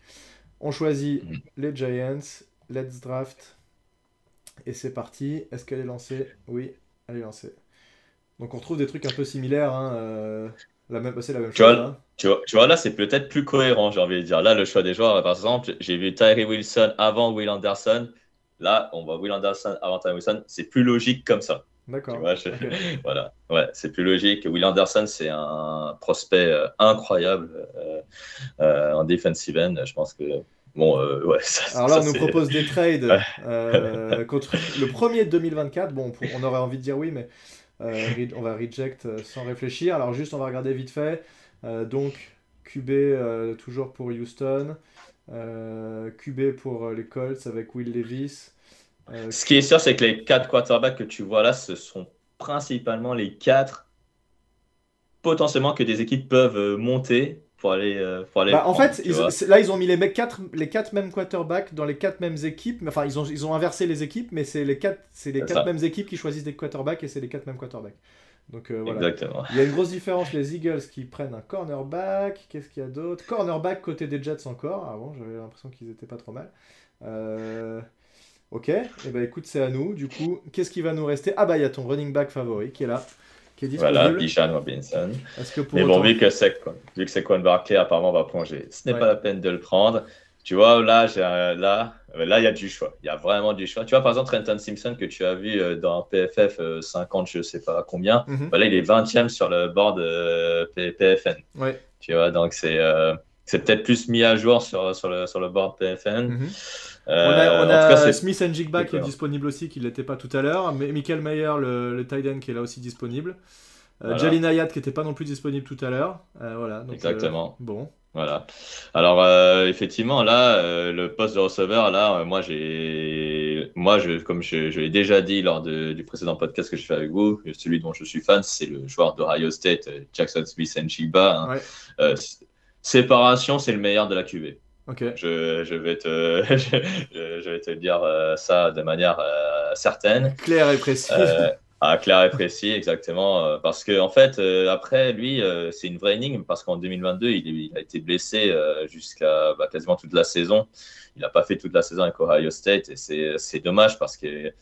A: On choisit les Giants. Let's draft. Et c'est parti. Est-ce qu'elle est lancée? Oui, elle est lancée. Donc on retrouve des trucs un peu similaires. Hein, euh, la même, c'est la même
B: tu chose. Vois, hein. tu, vois, là c'est peut-être plus cohérent, j'ai envie de dire. Là, le choix des joueurs, par exemple, j'ai vu Tyree Wilson avant Will Anderson. Là, on voit Will Anderson avant Tyree Wilson. C'est plus logique comme ça.
A: D'accord.
B: voilà, ouais, c'est plus logique. Will Anderson, c'est un prospect euh, incroyable euh, euh, en defensive end. Je pense que Bon, ouais,
A: Alors là, on nous propose des trades contre le premier de 2024. Bon, on aurait envie de dire oui, mais on va reject sans réfléchir. Alors juste, on va regarder vite fait. donc, QB toujours pour Houston. QB pour les Colts avec Will Levis.
B: Euh, ce qui est sûr, c'est que les quatre quarterbacks que tu vois là, ce sont principalement les quatre potentiellement que des équipes peuvent euh, monter pour aller, euh, pour aller
A: bah, en fait, là, ils ont mis les quatre, les quatre mêmes quarterbacks dans les quatre mêmes équipes. Enfin, ils ont, ils ont inversé les équipes, mais c'est les quatre, c'est les quatre mêmes équipes qui choisissent des quarterbacks et c'est les quatre mêmes quarterbacks. Donc voilà.
B: Exactement.
A: Il y a une grosse différence. Les Eagles qui prennent un cornerback. Qu'est-ce qu'il y a d'autre? Cornerback côté des Jets encore. Avant, j'avais l'impression qu'ils étaient pas trop mal. Euh... Ok, et eh ben écoute, c'est à nous. Du coup, qu'est-ce qui va nous rester? Ah bah il y a ton running back favori qui est là, qui est disponible.
B: Voilà, Bijan Robinson. Que Mais bon, vu que c'est vu que c'est Quan Barkley, apparemment va plonger. Ce n'est pas la peine de le prendre. Tu vois, là, là, là, il y a du choix. Il y a vraiment du choix. Tu vois, par exemple, Trenton Simpson que tu as vu euh, dans PFF 50, euh, je ne sais pas combien. Bah, là, il est 20e sur le board PFN.
A: Ouais.
B: Tu vois, donc c'est c'est peut-être plus mis à jour sur, sur, le, sur le board PFN.
A: Mhm. Euh, on a, on a Smith and Jigba qui est disponible aussi, qui ne l'était pas tout à l'heure. Michael Mayer, le, le tight end, qui est là aussi disponible. Euh, Jalin Ayat qui n'était pas non plus disponible tout à l'heure. Euh, voilà,
B: Exactement.
A: bon.
B: Voilà. Alors effectivement là, le poste de receveur là, moi j'ai, moi je, comme je, je l'ai déjà dit lors de, du précédent podcast que je fais avec vous, celui dont je suis fan, c'est le joueur d'Ohio State, Jackson Smith and Jigba. Hein. Séparation, c'est le meilleur de la QV. Je, je, vais te, je, vais te dire euh, ça de manière euh, certaine.
A: Claire et précise.
B: Euh, ah, clair et précis, exactement. Parce que en fait, après, lui, c'est une vraie énigme parce qu'en 2022, il, a été blessé jusqu'à bah, quasiment toute la saison. Il n'a pas fait toute la saison avec Ohio State et c'est dommage parce que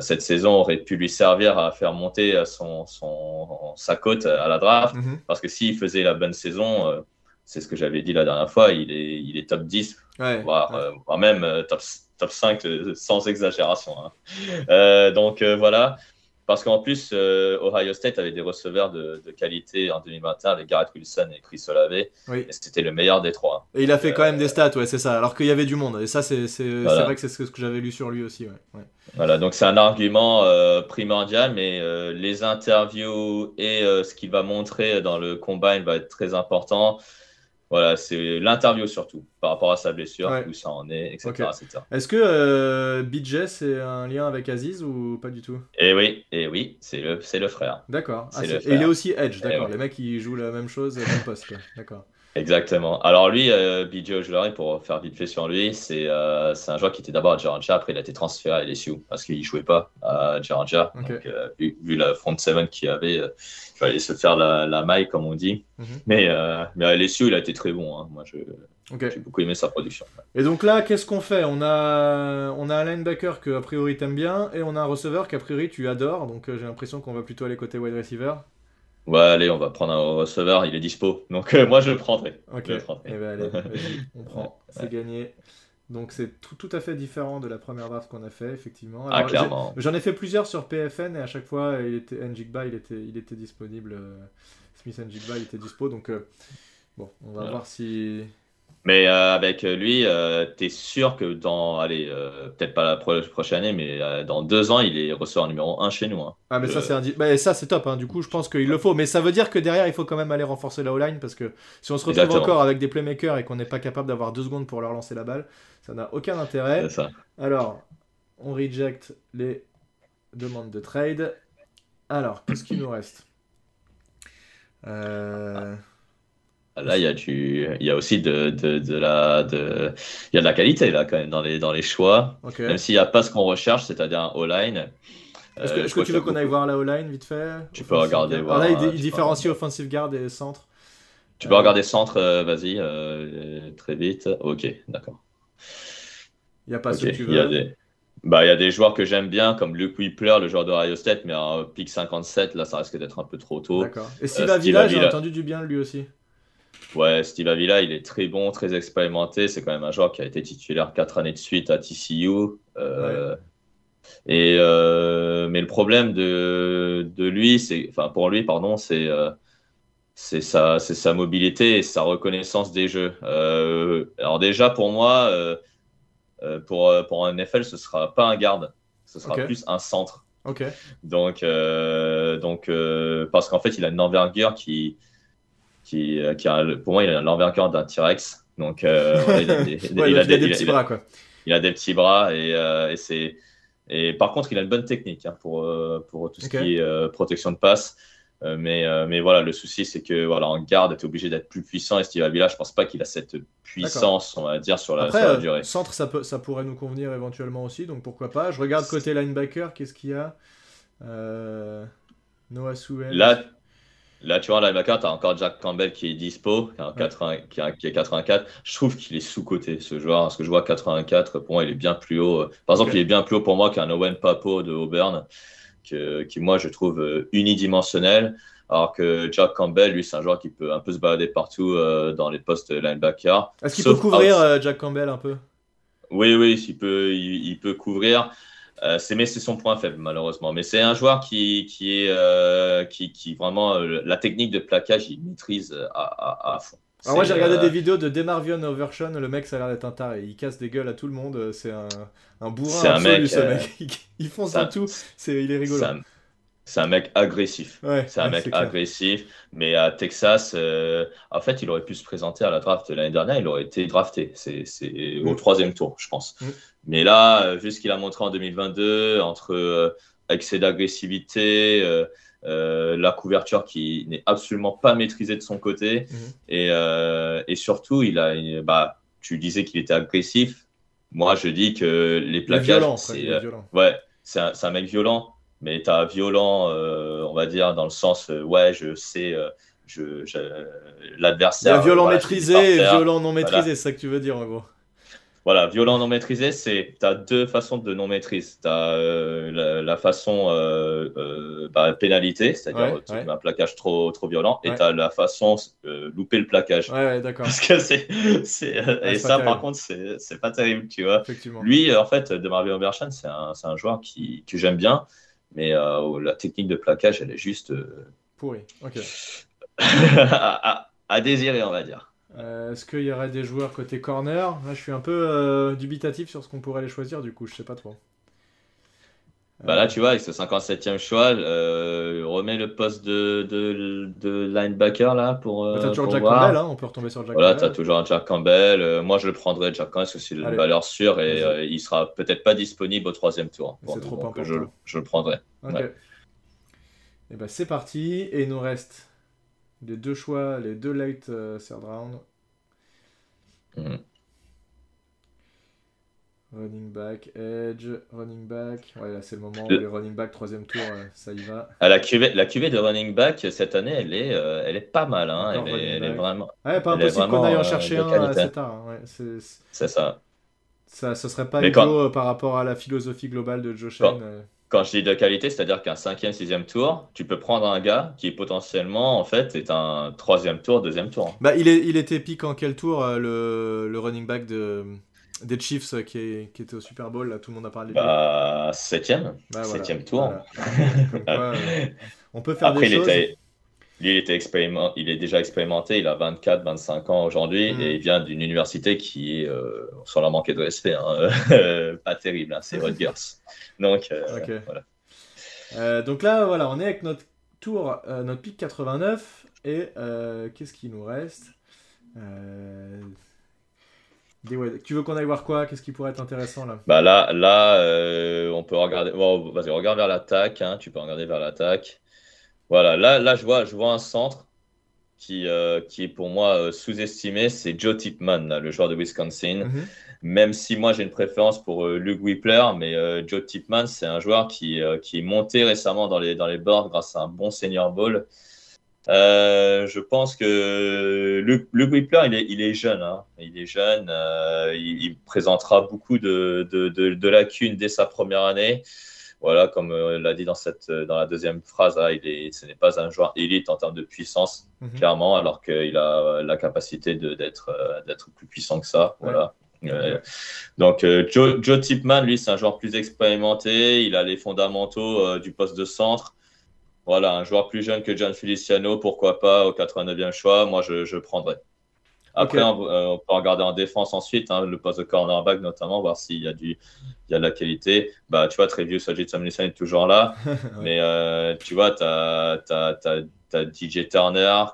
B: cette saison aurait pu lui servir à faire monter son, son sa cote à la draft. Mm-hmm. Parce que s'il faisait la bonne saison, c'est ce que j'avais dit la dernière fois, il est, il est top 10, voire, euh, voire, même euh, top, top 5 euh, sans exagération. Hein. donc voilà, parce qu'en plus, Ohio State avait des receveurs de, de, qualité en 2021 avec Garrett Wilson et Chris Olave.
A: Oui.
B: Et c'était le meilleur des trois.
A: Et il a fait quand même des stats, ouais, c'est ça. Alors qu'il y avait du monde. Et ça, c'est vrai que c'est ce que, j'avais lu sur lui aussi. Ouais.
B: Voilà, donc c'est un argument primordial, mais les interviews et ce qu'il va montrer dans le combine va être très important Voilà, c'est l'interview surtout, par rapport à sa blessure, où ça en est, etc.
A: Est-ce que euh, BJ, c'est un lien avec Aziz ou pas du tout?
B: Eh oui, et eh oui, c'est le, le frère.
A: D'accord. Ah, et il est aussi Edge, eh d'accord. Les mecs, ils jouent la même chose, même poste. D'accord.
B: Exactement. Alors lui, euh, BJ Ojulari, pour faire vite fait sur lui, c'est euh, un joueur qui était d'abord à Georgia, après il a été transféré à LSU parce qu'il ne jouait pas à Georgia. Donc, euh, vu, la front seven qu'il avait, euh, il fallait se faire la, la maille, comme on dit. Mhm. mais, euh, mais à LSU, il a été très bon. Hein. Moi, j'ai beaucoup aimé sa production.
A: Et donc là, qu'est-ce qu'on fait? On a, on a un linebacker que a priori t'aimes bien et on a un receveur qu'a priori tu adores. Donc j'ai l'impression qu'on va plutôt aller côté wide receiver.
B: Ouais, allez, on va prendre un receveur, il est dispo. Donc euh, moi, je le prendrai.
A: Ok,
B: et
A: eh ben, allez, on prend, c'est gagné. Donc c'est tout, tout, à fait différent de la première draft qu'on a fait, effectivement.
B: ah, clairement.
A: J'en ai, fait plusieurs sur PFN et à chaque fois, il était, Njigba, il était, il était disponible. Euh, Smith Njigba, il était dispo. Donc euh, bon, on va voir si,
B: mais euh, avec lui, euh, tu es sûr que dans, allez, euh, peut-être pas la prochaine année, mais dans deux ans, il est receveur numéro un chez nous. Hein.
A: Ah, mais ça, c'est bah, ça, c'est top. Hein. Du coup, je pense qu'il le faut. Mais ça veut dire que derrière, il faut quand même aller renforcer la O-line parce que si on se retrouve encore avec des playmakers et qu'on n'est pas capable d'avoir deux secondes pour leur lancer la balle, ça n'a aucun intérêt.
B: Ça.
A: Alors, on reject les demandes de trade. Alors, qu'est-ce qu'il nous reste? Euh.
B: Là, il y a du, il y a aussi de, de, de la, de, il y a de la qualité là quand même dans les, dans les choix. Même s'il n'y a pas ce qu'on recherche, c'est-à-dire un O-line.
A: Est-ce que, euh, que tu veux qu'on aille voir la O-line vite fait?
B: Tu peux regarder.
A: Voir, là, il, différencie offensive guard et centre.
B: Tu peux regarder centre, euh, vas-y, euh, très vite. Ok, d'accord.
A: Il n'y a pas ce que tu veux. Il
B: y a des... Bah, il y a des joueurs que j'aime bien, comme Luke Whippler, le joueur de Ohio State, mais un pick 57, là, ça risque d'être un peu trop tôt.
A: D'accord. Et Steve Avila, j'ai entendu du bien lui aussi.
B: Ouais, Steve Avila, il est très bon, très expérimenté. C'est quand même un joueur qui a été titulaire quatre années de suite à TCU. Euh, et euh, mais le problème de, de lui, c'est, enfin pour lui, pardon, c'est euh, c'est sa, c'est sa mobilité et sa reconnaissance des jeux. alors déjà pour moi, pour pour un NFL, ce sera pas un garde, ce sera plus un centre.
A: Ok.
B: Donc donc parce qu'en fait, il a une envergure qui qui, euh, qui a, pour moi, il a l'envergure d'un T-Rex. Donc, euh, il, a des,
A: petits bras, quoi.
B: Il a des petits bras et, euh, et c'est. Et par contre, il a une bonne technique hein, pour, pour tout ce qui est protection de passe. mais, mais voilà, le souci, c'est que voilà, en garde, tu es obligé d'être plus puissant. Et Steve Avila, je pense pas qu'il a cette puissance, on va dire, sur la,
A: Après,
B: durée.
A: Centre, ça, peut, ça pourrait nous convenir éventuellement aussi, donc pourquoi pas. Je regarde côté linebacker, qu'est-ce qu'il y a? Noah.
B: Là, Là, tu vois, là, tu as encore Jack Campbell qui est dispo, qui, est 84. Je trouve qu'il est sous-coté, ce joueur, parce que je vois 84, pour moi, il est bien plus haut. Par exemple, il est bien plus haut pour moi qu'un Owen Papo de Auburn, qui, moi, je trouve euh, unidimensionnel. Alors que Jack Campbell, lui, c'est un joueur qui peut un peu se balader partout euh, dans les postes linebacker.
A: Est-ce qu'il peut couvrir euh, Jack Campbell un peu?
B: Oui, oui, il peut, il peut couvrir. Euh, c'est mais c'est son point faible malheureusement. Mais c'est un joueur qui qui est euh, qui, qui, vraiment euh, la technique de plaquage il maîtrise à, à, fond.
A: Alors moi j'ai regardé des vidéos de Demarvion Overshawn, le mec ça a l'air d'être un taré, il casse des gueules à tout le monde, c'est un, un bourrin absolu un mec, ce mec, il, fonce dans tout, il est rigolo.
B: C'est un mec agressif. c'est un mec agressif. Mais à Texas, en fait, il aurait pu se présenter à la draft l'année dernière. Il aurait été drafté. C'est au mm. troisième tour, je pense. Mm. Mais là, euh, vu ce qu'il a montré en 2022, entre euh, excès d'agressivité, euh, la couverture qui n'est absolument pas maîtrisée de son côté, mhm. et, et, surtout, il a, bah, tu disais qu'il était agressif. Moi, je dis que les plaquages, c'est ouais, c'est un, un, mec violent, mais tu as violent, on va dire, dans le sens, ouais, je sais, je, l'adversaire.
A: violent maîtrisé et violent non maîtrisé, c'est ça que tu veux dire en gros.
B: Voilà, violent non maîtrisé, c'est tu as deux façons de non maîtrise. Tu as euh, la, façon euh, euh, bah, pénalité, c'est-à-dire un plaquage trop trop violent, et tu as la façon louper le plaquage.
A: Ouais, d'accord.
B: Parce que c'est et ça par contre c'est pas terrible, tu vois. Lui en fait, de Marvin Oberchan, c'est un, un joueur qui que j'aime bien, mais la technique de plaquage, elle est juste
A: pourri. OK.
B: à désirer, on va dire.
A: Euh, est-ce qu'il y aurait des joueurs côté corner? Là, je suis un peu euh, dubitatif sur ce qu'on pourrait les choisir, du coup, je sais pas trop.
B: Bah là, tu vois, avec ce 57e choix, euh, remets le poste de, de, de linebacker là pour.
A: Bah,
B: Euh,
A: t'as toujours
B: pour
A: Jack
B: voir.
A: Campbell, hein, on peut retomber sur Jack
B: Voilà,
A: Campbell.
B: tu as toujours un Jack Campbell. Euh, moi, je le prendrais, Jack Campbell, parce que c'est une valeur sûre et euh, il sera peut-être pas disponible au troisième tour.
A: C'est trop
B: donc,
A: important.
B: je, je le prendrai.
A: Ok.
B: Ouais.
A: Et ben c'est parti. Et il nous reste les deux choix, les deux late third round.
B: Mhm.
A: Running back, edge, running back. Ouais, là c'est le moment où
B: Le-
A: les running back, troisième tour, euh, ça y va.
B: Ah, la, cuvée, la cuvée de running back cette année, elle est, euh, elle est pas mal. Hein. Elle, est, elle vraiment.
A: Ouais, pas impossible qu'on aille en
B: euh,
A: chercher un assez tard. hein. Ouais, c'est- c'est-
B: C'est ça.
A: ça, ce serait pas
B: Mais quand-
A: par rapport à la philosophie globale de
B: Quand-
A: Shane. euh.
B: Quand je dis de qualité, c'est-à-dire qu'un cinquième, sixième tour, tu peux prendre un gars qui potentiellement, en fait, est un troisième tour, deuxième tour.
A: Bah, il, est, il était pique en quel tour euh, le, le running back de, des Chiefs euh, qui, qui était au Super Bowl là, Tout le monde a parlé.
B: Bah, septième.
A: Bah, voilà.
B: septième tour.
A: Voilà. Comme quoi, euh, on peut faire
B: Après,
A: des
B: il
A: choses.
B: était, lui, il, était expériment- il est déjà expérimenté, il a 24, 25 ans aujourd'hui,
A: Mm.
B: et il vient d'une université qui est, euh, sans leur manquer de respect, hein, pas terrible, hein, c'est Rutgers. Donc, euh, voilà.
A: Donc là, voilà, on est avec notre tour, notre pick 89. Et qu'est-ce qu'il nous reste? Tu veux qu'on aille voir quoi? Qu'est-ce qui pourrait être intéressant là?
B: Bah là, là euh, on peut regarder. Bon, vas-y, regarde vers l'attaque. hein, tu peux regarder vers l'attaque. Voilà, là, là je, vois, je vois un centre qui, euh, qui est pour moi euh, sous-estimé. C'est Joe Tipman, là, le joueur de Wisconsin.
A: Mhm.
B: Même si moi j'ai une préférence pour euh, Luke Whippler, mais Joe Tipman, c'est un joueur qui, qui est monté récemment dans les, dans les boards grâce à un bon senior ball. Euh, je pense que Luke, Luke Whippler, il est, il est jeune. hein. Il est jeune. euh, il, il présentera beaucoup de, de, de, de lacunes dès sa première année. Voilà, comme euh, l'a dit dans, cette, dans la deuxième phrase, hein, il est, ce n'est pas un joueur élite en termes de puissance,
A: Mhm.
B: clairement, alors qu'il a la capacité d'être d'être plus puissant que ça. Voilà. Euh, donc, euh, Joe, Joe Tipman, lui, c'est un joueur plus expérimenté. Il a les fondamentaux euh, du poste de centre. Voilà, un joueur plus jeune que John Feliciano, pourquoi pas, au 89e choix. Moi, je, je prendrais. Après, on, euh, on peut regarder en défense ensuite, hein, le poste de cornerback notamment, voir s'il y a du, il y a de la qualité. Bah, tu vois, Trevius Sajid Tomlinson est toujours là.
A: Ouais.
B: Mais euh, tu vois, tu as, DJ Turner.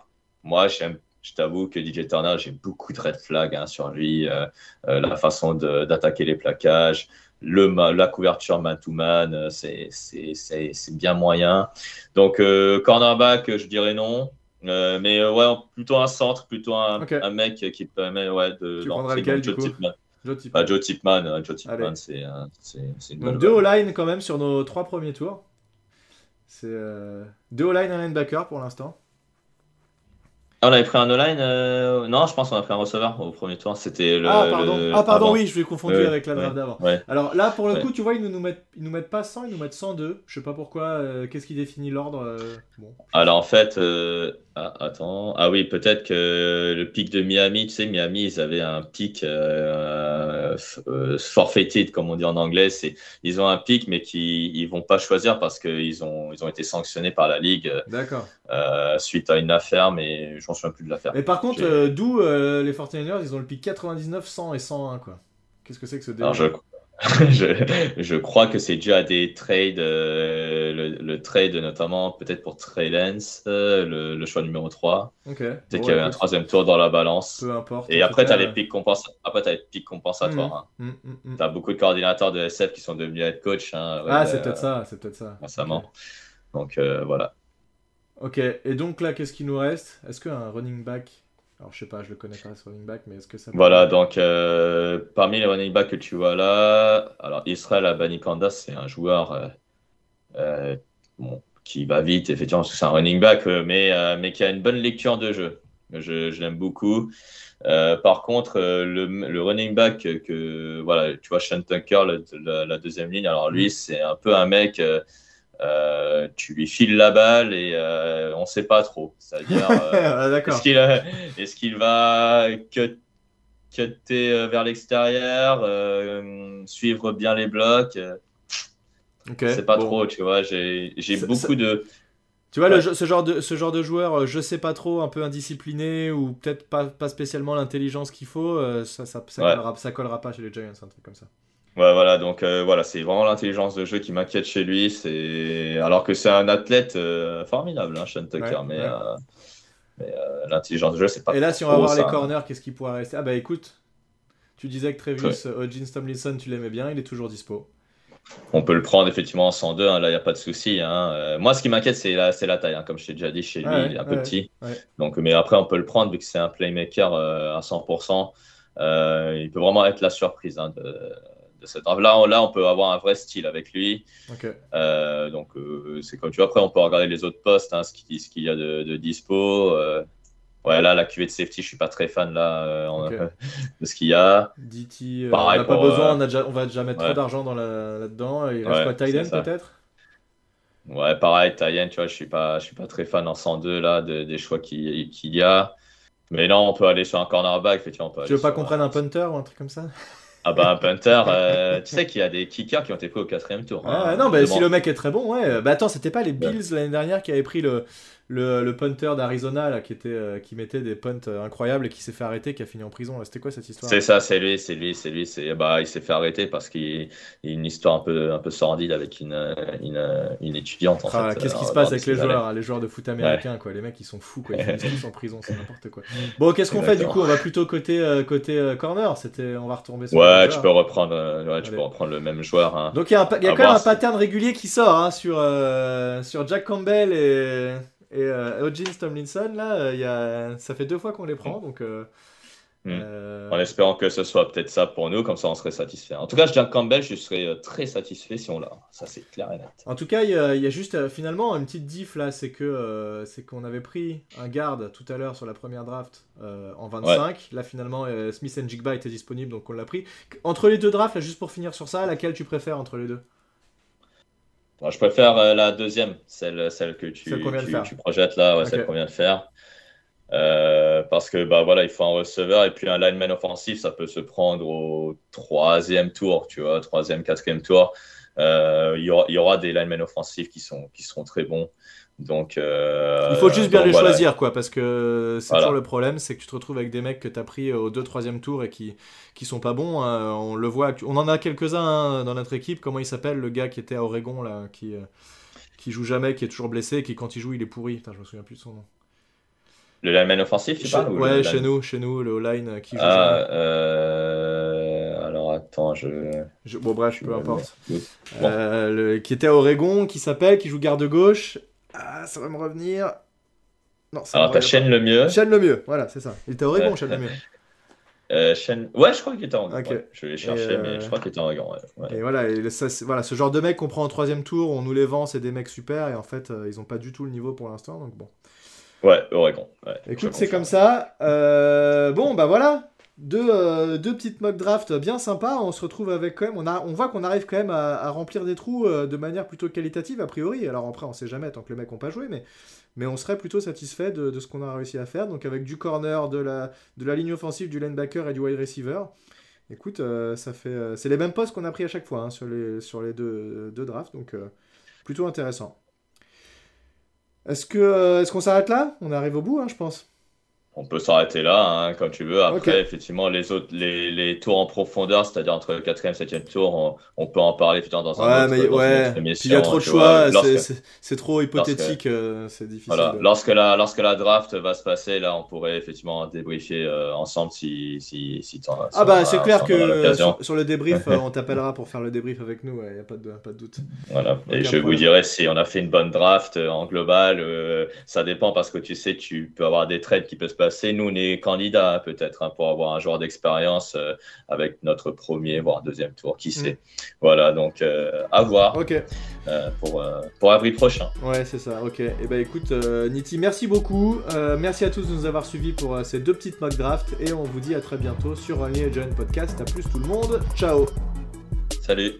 B: Moi, j'aime, je t'avoue que DJ Turner, j'ai beaucoup de red flags hein, sur lui. euh, la façon d'attaquer les plaquages, le, la couverture man-to-man, euh, c'est bien moyen. Donc, euh, cornerback, je dirais non. Euh, mais euh, ouais, plutôt un centre, plutôt un, mec qui permet ouais, de.
A: Tu
B: d'entrer
A: prendrais lequel,
B: Joe.
A: Joe Tipman.
B: Bah, Joe Tipman, Tipman, c'est une
A: Donc deux. O-line quand même sur nos trois premiers tours. C'est euh, deux O-line, un linebacker pour l'instant.
B: Ah, On avait pris un O-line euh, Non, je pense qu'on a pris un receveur au premier tour. C'était le.
A: ah pardon,
B: le-
A: ah, pardon oui, je l'ai confondu avec la draft
B: ouais.
A: d'avant.
B: Ouais.
A: Alors là, pour le
B: Ouais.
A: coup, tu vois, ils nous, nous mettent, ils nous mettent pas 100, ils nous mettent 102. Je sais pas pourquoi. euh, Qu'est-ce qui définit l'ordre euh, Bon.
B: Alors en fait, euh, ah, attends, ah oui, peut-être que le pic de Miami, tu sais, Miami, ils avaient un pic euh, euh, forfeited, comme on dit en anglais. C'est, ils ont un pic, mais qui ils vont pas choisir parce qu'ils ont, ils ont été sanctionnés par la ligue
A: D'accord.
B: euh, suite à une affaire, mais je m'en souviens plus de l'affaire.
A: Mais par contre, euh, d'où euh, les 49ers, ils ont le pic 99, 100 et 101 quoi. Qu'est-ce que c'est que ce délire?
B: je, crois que c'est dû à des trades, euh, le, le trade notamment peut-être pour Trey Lance, euh, le, le choix numéro 3.
A: Ok.
B: Peut-être qu'il y avait un troisième tour dans la balance.
A: Peu importe.
B: Et après, tu as les pics compensa- après, t'as les pics compensatoires.
A: Mhm. Mm, mm, mm.
B: Tu as beaucoup de coordinateurs de SF qui sont devenus head coach hein,
A: Ah,
B: euh,
A: c'est peut-être ça, c'est peut-être ça.
B: récemment. Donc euh, voilà.
A: Ok, et donc là, qu'est-ce qu'il nous reste? Est-ce qu'un running back? Alors, je sais pas, je le connais pas ce running back, mais est-ce que ça. peut-
B: Voilà, donc euh, parmi les running backs que tu vois là, alors Israël Abanikanda, c'est un joueur euh, euh, bon, qui va vite, effectivement, parce que c'est un running back, mais, mais qui a une bonne lecture de jeu. Je, je l'aime beaucoup. Par contre, le, le running back que, voilà, tu vois, Sean Tucker, le- la, la deuxième ligne, alors lui, c'est un peu un mec, euh, tu lui files la balle et euh, on sait pas trop. C'est-à-dire, euh,
A: Ah,
B: est-ce qu'il est va cut- cutter vers l'extérieur, suivre bien les blocs euh,
A: Ok,
B: C'est pas
A: bon.
B: trop, tu vois. J'ai beaucoup
A: ça-
B: de.
A: Tu vois,
B: Ouais.
A: ce, genre de, ce genre de joueur, je sais pas trop, un peu indiscipliné ou peut-être pas, pas spécialement l'intelligence qu'il faut, ça, ça, ça,
B: Ouais.
A: collera, ça collera pas chez les Giants, un truc comme ça.
B: Ouais, voilà, donc voilà, c'est vraiment l'intelligence de jeu qui m'inquiète chez lui. C'est alors que c'est un athlète formidable, hein, Sean Tucker, mais, l'intelligence de jeu, c'est pas.
A: Et là, si on va voir les corners, qu'est-ce qui pourrait rester? Ah bah écoute, tu disais que Travis Hodgins Tomlinson, tu l'aimais bien, il est toujours dispo.
B: On peut le prendre effectivement en 102, hein, là il n'y a pas de souci. Hein. Euh, moi, ce qui m'inquiète, c'est la, la, taille, hein, comme je t'ai déjà dit, chez lui, il est un peu petit. Donc, mais après, on peut le prendre vu que c'est un playmaker euh, à 100%. Euh, il peut vraiment être la surprise de, de, cette Là, on, là, on peut avoir un vrai style avec lui. donc, c'est comme tu vois, après, on peut regarder les autres postes, ce qu'il y a de, de dispo. Ouais, là, la QV de safety, je suis pas très fan là, euh, de ce qu'il y a.
A: DT, euh, on n'a pas besoin, on, a déjà, on va déjà mettre trop d'argent dans là-dedans. Il reste quoi, Thailand peut-être?
B: Ouais, pareil, Thailand, tu vois, je suis pas, je suis pas très fan en 102 là, des choix qu'il y a. Mais non, on peut aller sur un cornerback, effectivement.
A: tu veux pas qu'on prenne un punter ou un truc comme ça?
B: Ah bah un punter, euh, tu sais qu'il y a des kickers qui ont été pris au quatrième tour.
A: Hein. non, bah, si le mec est très bon, ouais. Bah attends, c'était pas les Bills l'année dernière qui avaient pris le, le, le punter d'Arizona qui était euh, qui mettait des punts euh, incroyables et qui s'est fait arrêter, qui a fini en prison. C'était quoi cette histoire?
B: C'est ça, c'est lui, c'est lui, c'est lui. C'est bah il s'est fait arrêter parce qu'il y a une histoire un peu un peu sordide avec une une, une étudiante. En
A: ah, Qu'est-ce qui se passe avec les joueurs, hein, les joueurs de foot américains quoi Les mecs ils sont fous quoi, ils finissent tous en prison, c'est n'importe quoi. Bon, qu'est-ce qu'on fait du coup? On va plutôt côté euh, côté corner. C'était, on va retomber
B: sur. Ouais, tu peux reprendre, ouais, tu peux reprendre le même joueur. Hein.
A: Donc il y a, y a quand même un pattern régulier qui sort hein, sur sur Jack Campbell et et euh, Tomlinson, là, euh, y a... ça fait deux fois qu'on les prend, donc. Euh,
B: hmm. euh, en espérant que ce soit peut-être ça pour nous, comme ça on serait satisfait. En tout cas, je Jack Campbell, je serais très satisfait si on l'a. Ça, c'est clair et net.
A: En tout cas, il y, a juste finalement une petite diff là, c'est que c'est qu'on avait pris un garde tout à l'heure sur la première draft en 25. Là, finalement, Smith and Jigba était disponible, donc on l'a pris. Entre les deux drafts, là, juste pour finir sur ça, laquelle tu préfères entre les deux?
B: Je préfère euh, la deuxième, celle, celle que tu, tu, projettes là, celle qu'on vient de faire. Euh, parce que bah voilà, il faut un receveur et puis un lineman offensif, ça peut se prendre au troisième tour, tu vois, troisième, quatrième tour. Euh, il, y aura, il, y aura, des linemen offensifs qui, sont, qui seront très bons. Donc, euh,
A: il faut juste bien les choisir, quoi, parce que c'est toujours le problème, c'est que tu te retrouves avec des mecs que tu as pris au 2-3e tour et qui, qui sont pas bons. Hein. On le voit, on en a quelques-uns hein, dans notre équipe. Comment il s'appelle, le gars qui était à Oregon, là, qui, euh, qui joue jamais, qui est toujours blessé, qui quand il joue, il est pourri. Putain, je me souviens plus de son nom.
B: Le lineman offensif, tu parles
A: Ouais, chez nous, chez nous, le line euh, qui joue.
B: Ah, alors attends, je...
A: Bon, bref, peu importe. le... Qui était à Oregon, qui s'appelle, qui joue garde gauche ah, ça va me revenir.
B: Non, ça Alors, t'as Chaîne le mieux.
A: Chaîne le mieux, voilà, c'est ça. Il était Oregon, Chaîne le mieux.
B: Euh, Ouais, je crois qu'il était en Oregon. je vais chercher, mais euh, je crois qu'il était en Oregon.
A: Et voilà, et voilà, ce genre de mec qu'on prend en troisième tour, on nous les vend, c'est des mecs super, et en fait, euh, ils n'ont pas du tout le niveau pour l'instant, donc bon.
B: Ouais, Oregon.
A: Écoute, c'est comme ça. Euh, bon, bah voilà. Deux, deux, petites mock draft bien sympas. On se retrouve avec quand même. On, a, on voit qu'on arrive quand même à, remplir des trous de manière plutôt qualitative, a priori. Alors après, on sait jamais tant que les mecs n'ont pas joué, mais, mais on serait plutôt satisfait de, ce qu'on a réussi à faire. Donc avec du corner, de la, de la ligne offensive, du linebacker et du wide receiver. Écoute, ça fait. c'est les mêmes postes qu'on a pris à chaque fois hein, sur les, sur les deux, deux drafts. Donc plutôt intéressant. Est-ce que est-ce qu'on s'arrête là? On arrive au bout, hein, je pense.
B: On peut s'arrêter là, hein, comme tu veux. Après, effectivement, les autres, les, les, tours en profondeur, c'est-à-dire entre le 4 et 7 tour, on, peut en parler putain, dans un
A: ouais, autre, mais, ouais. il y a trop de choix, c'est trop hypothétique, euh, c'est difficile.
B: Voilà. Lorsque, la, lorsque la draft va se passer, là, on pourrait effectivement débriefer euh, ensemble si, si, si
A: en Ah, bah, c'est clair que sur, le débrief, euh, on t'appellera pour faire le débrief avec nous, il n'y a pas de, pas de doute.
B: Voilà. et je vous dirai si on a fait une bonne draft en global. ça dépend parce que tu sais, tu peux avoir des trades qui peuvent se passer nous, on est candidats peut-être hein, pour avoir un joueur d'expérience euh, avec notre premier, voire deuxième tour, qui sait. Mm. Voilà, donc euh, à voir euh, pour, pour avril prochain.
A: Ouais, c'est ça, ok. Et eh ben écoute, Niti, merci beaucoup. merci à tous de nous avoir suivis pour ces deux petites mock drafts et on vous dit à très bientôt sur un Agent Podcast. À plus tout le monde, ciao
B: Salut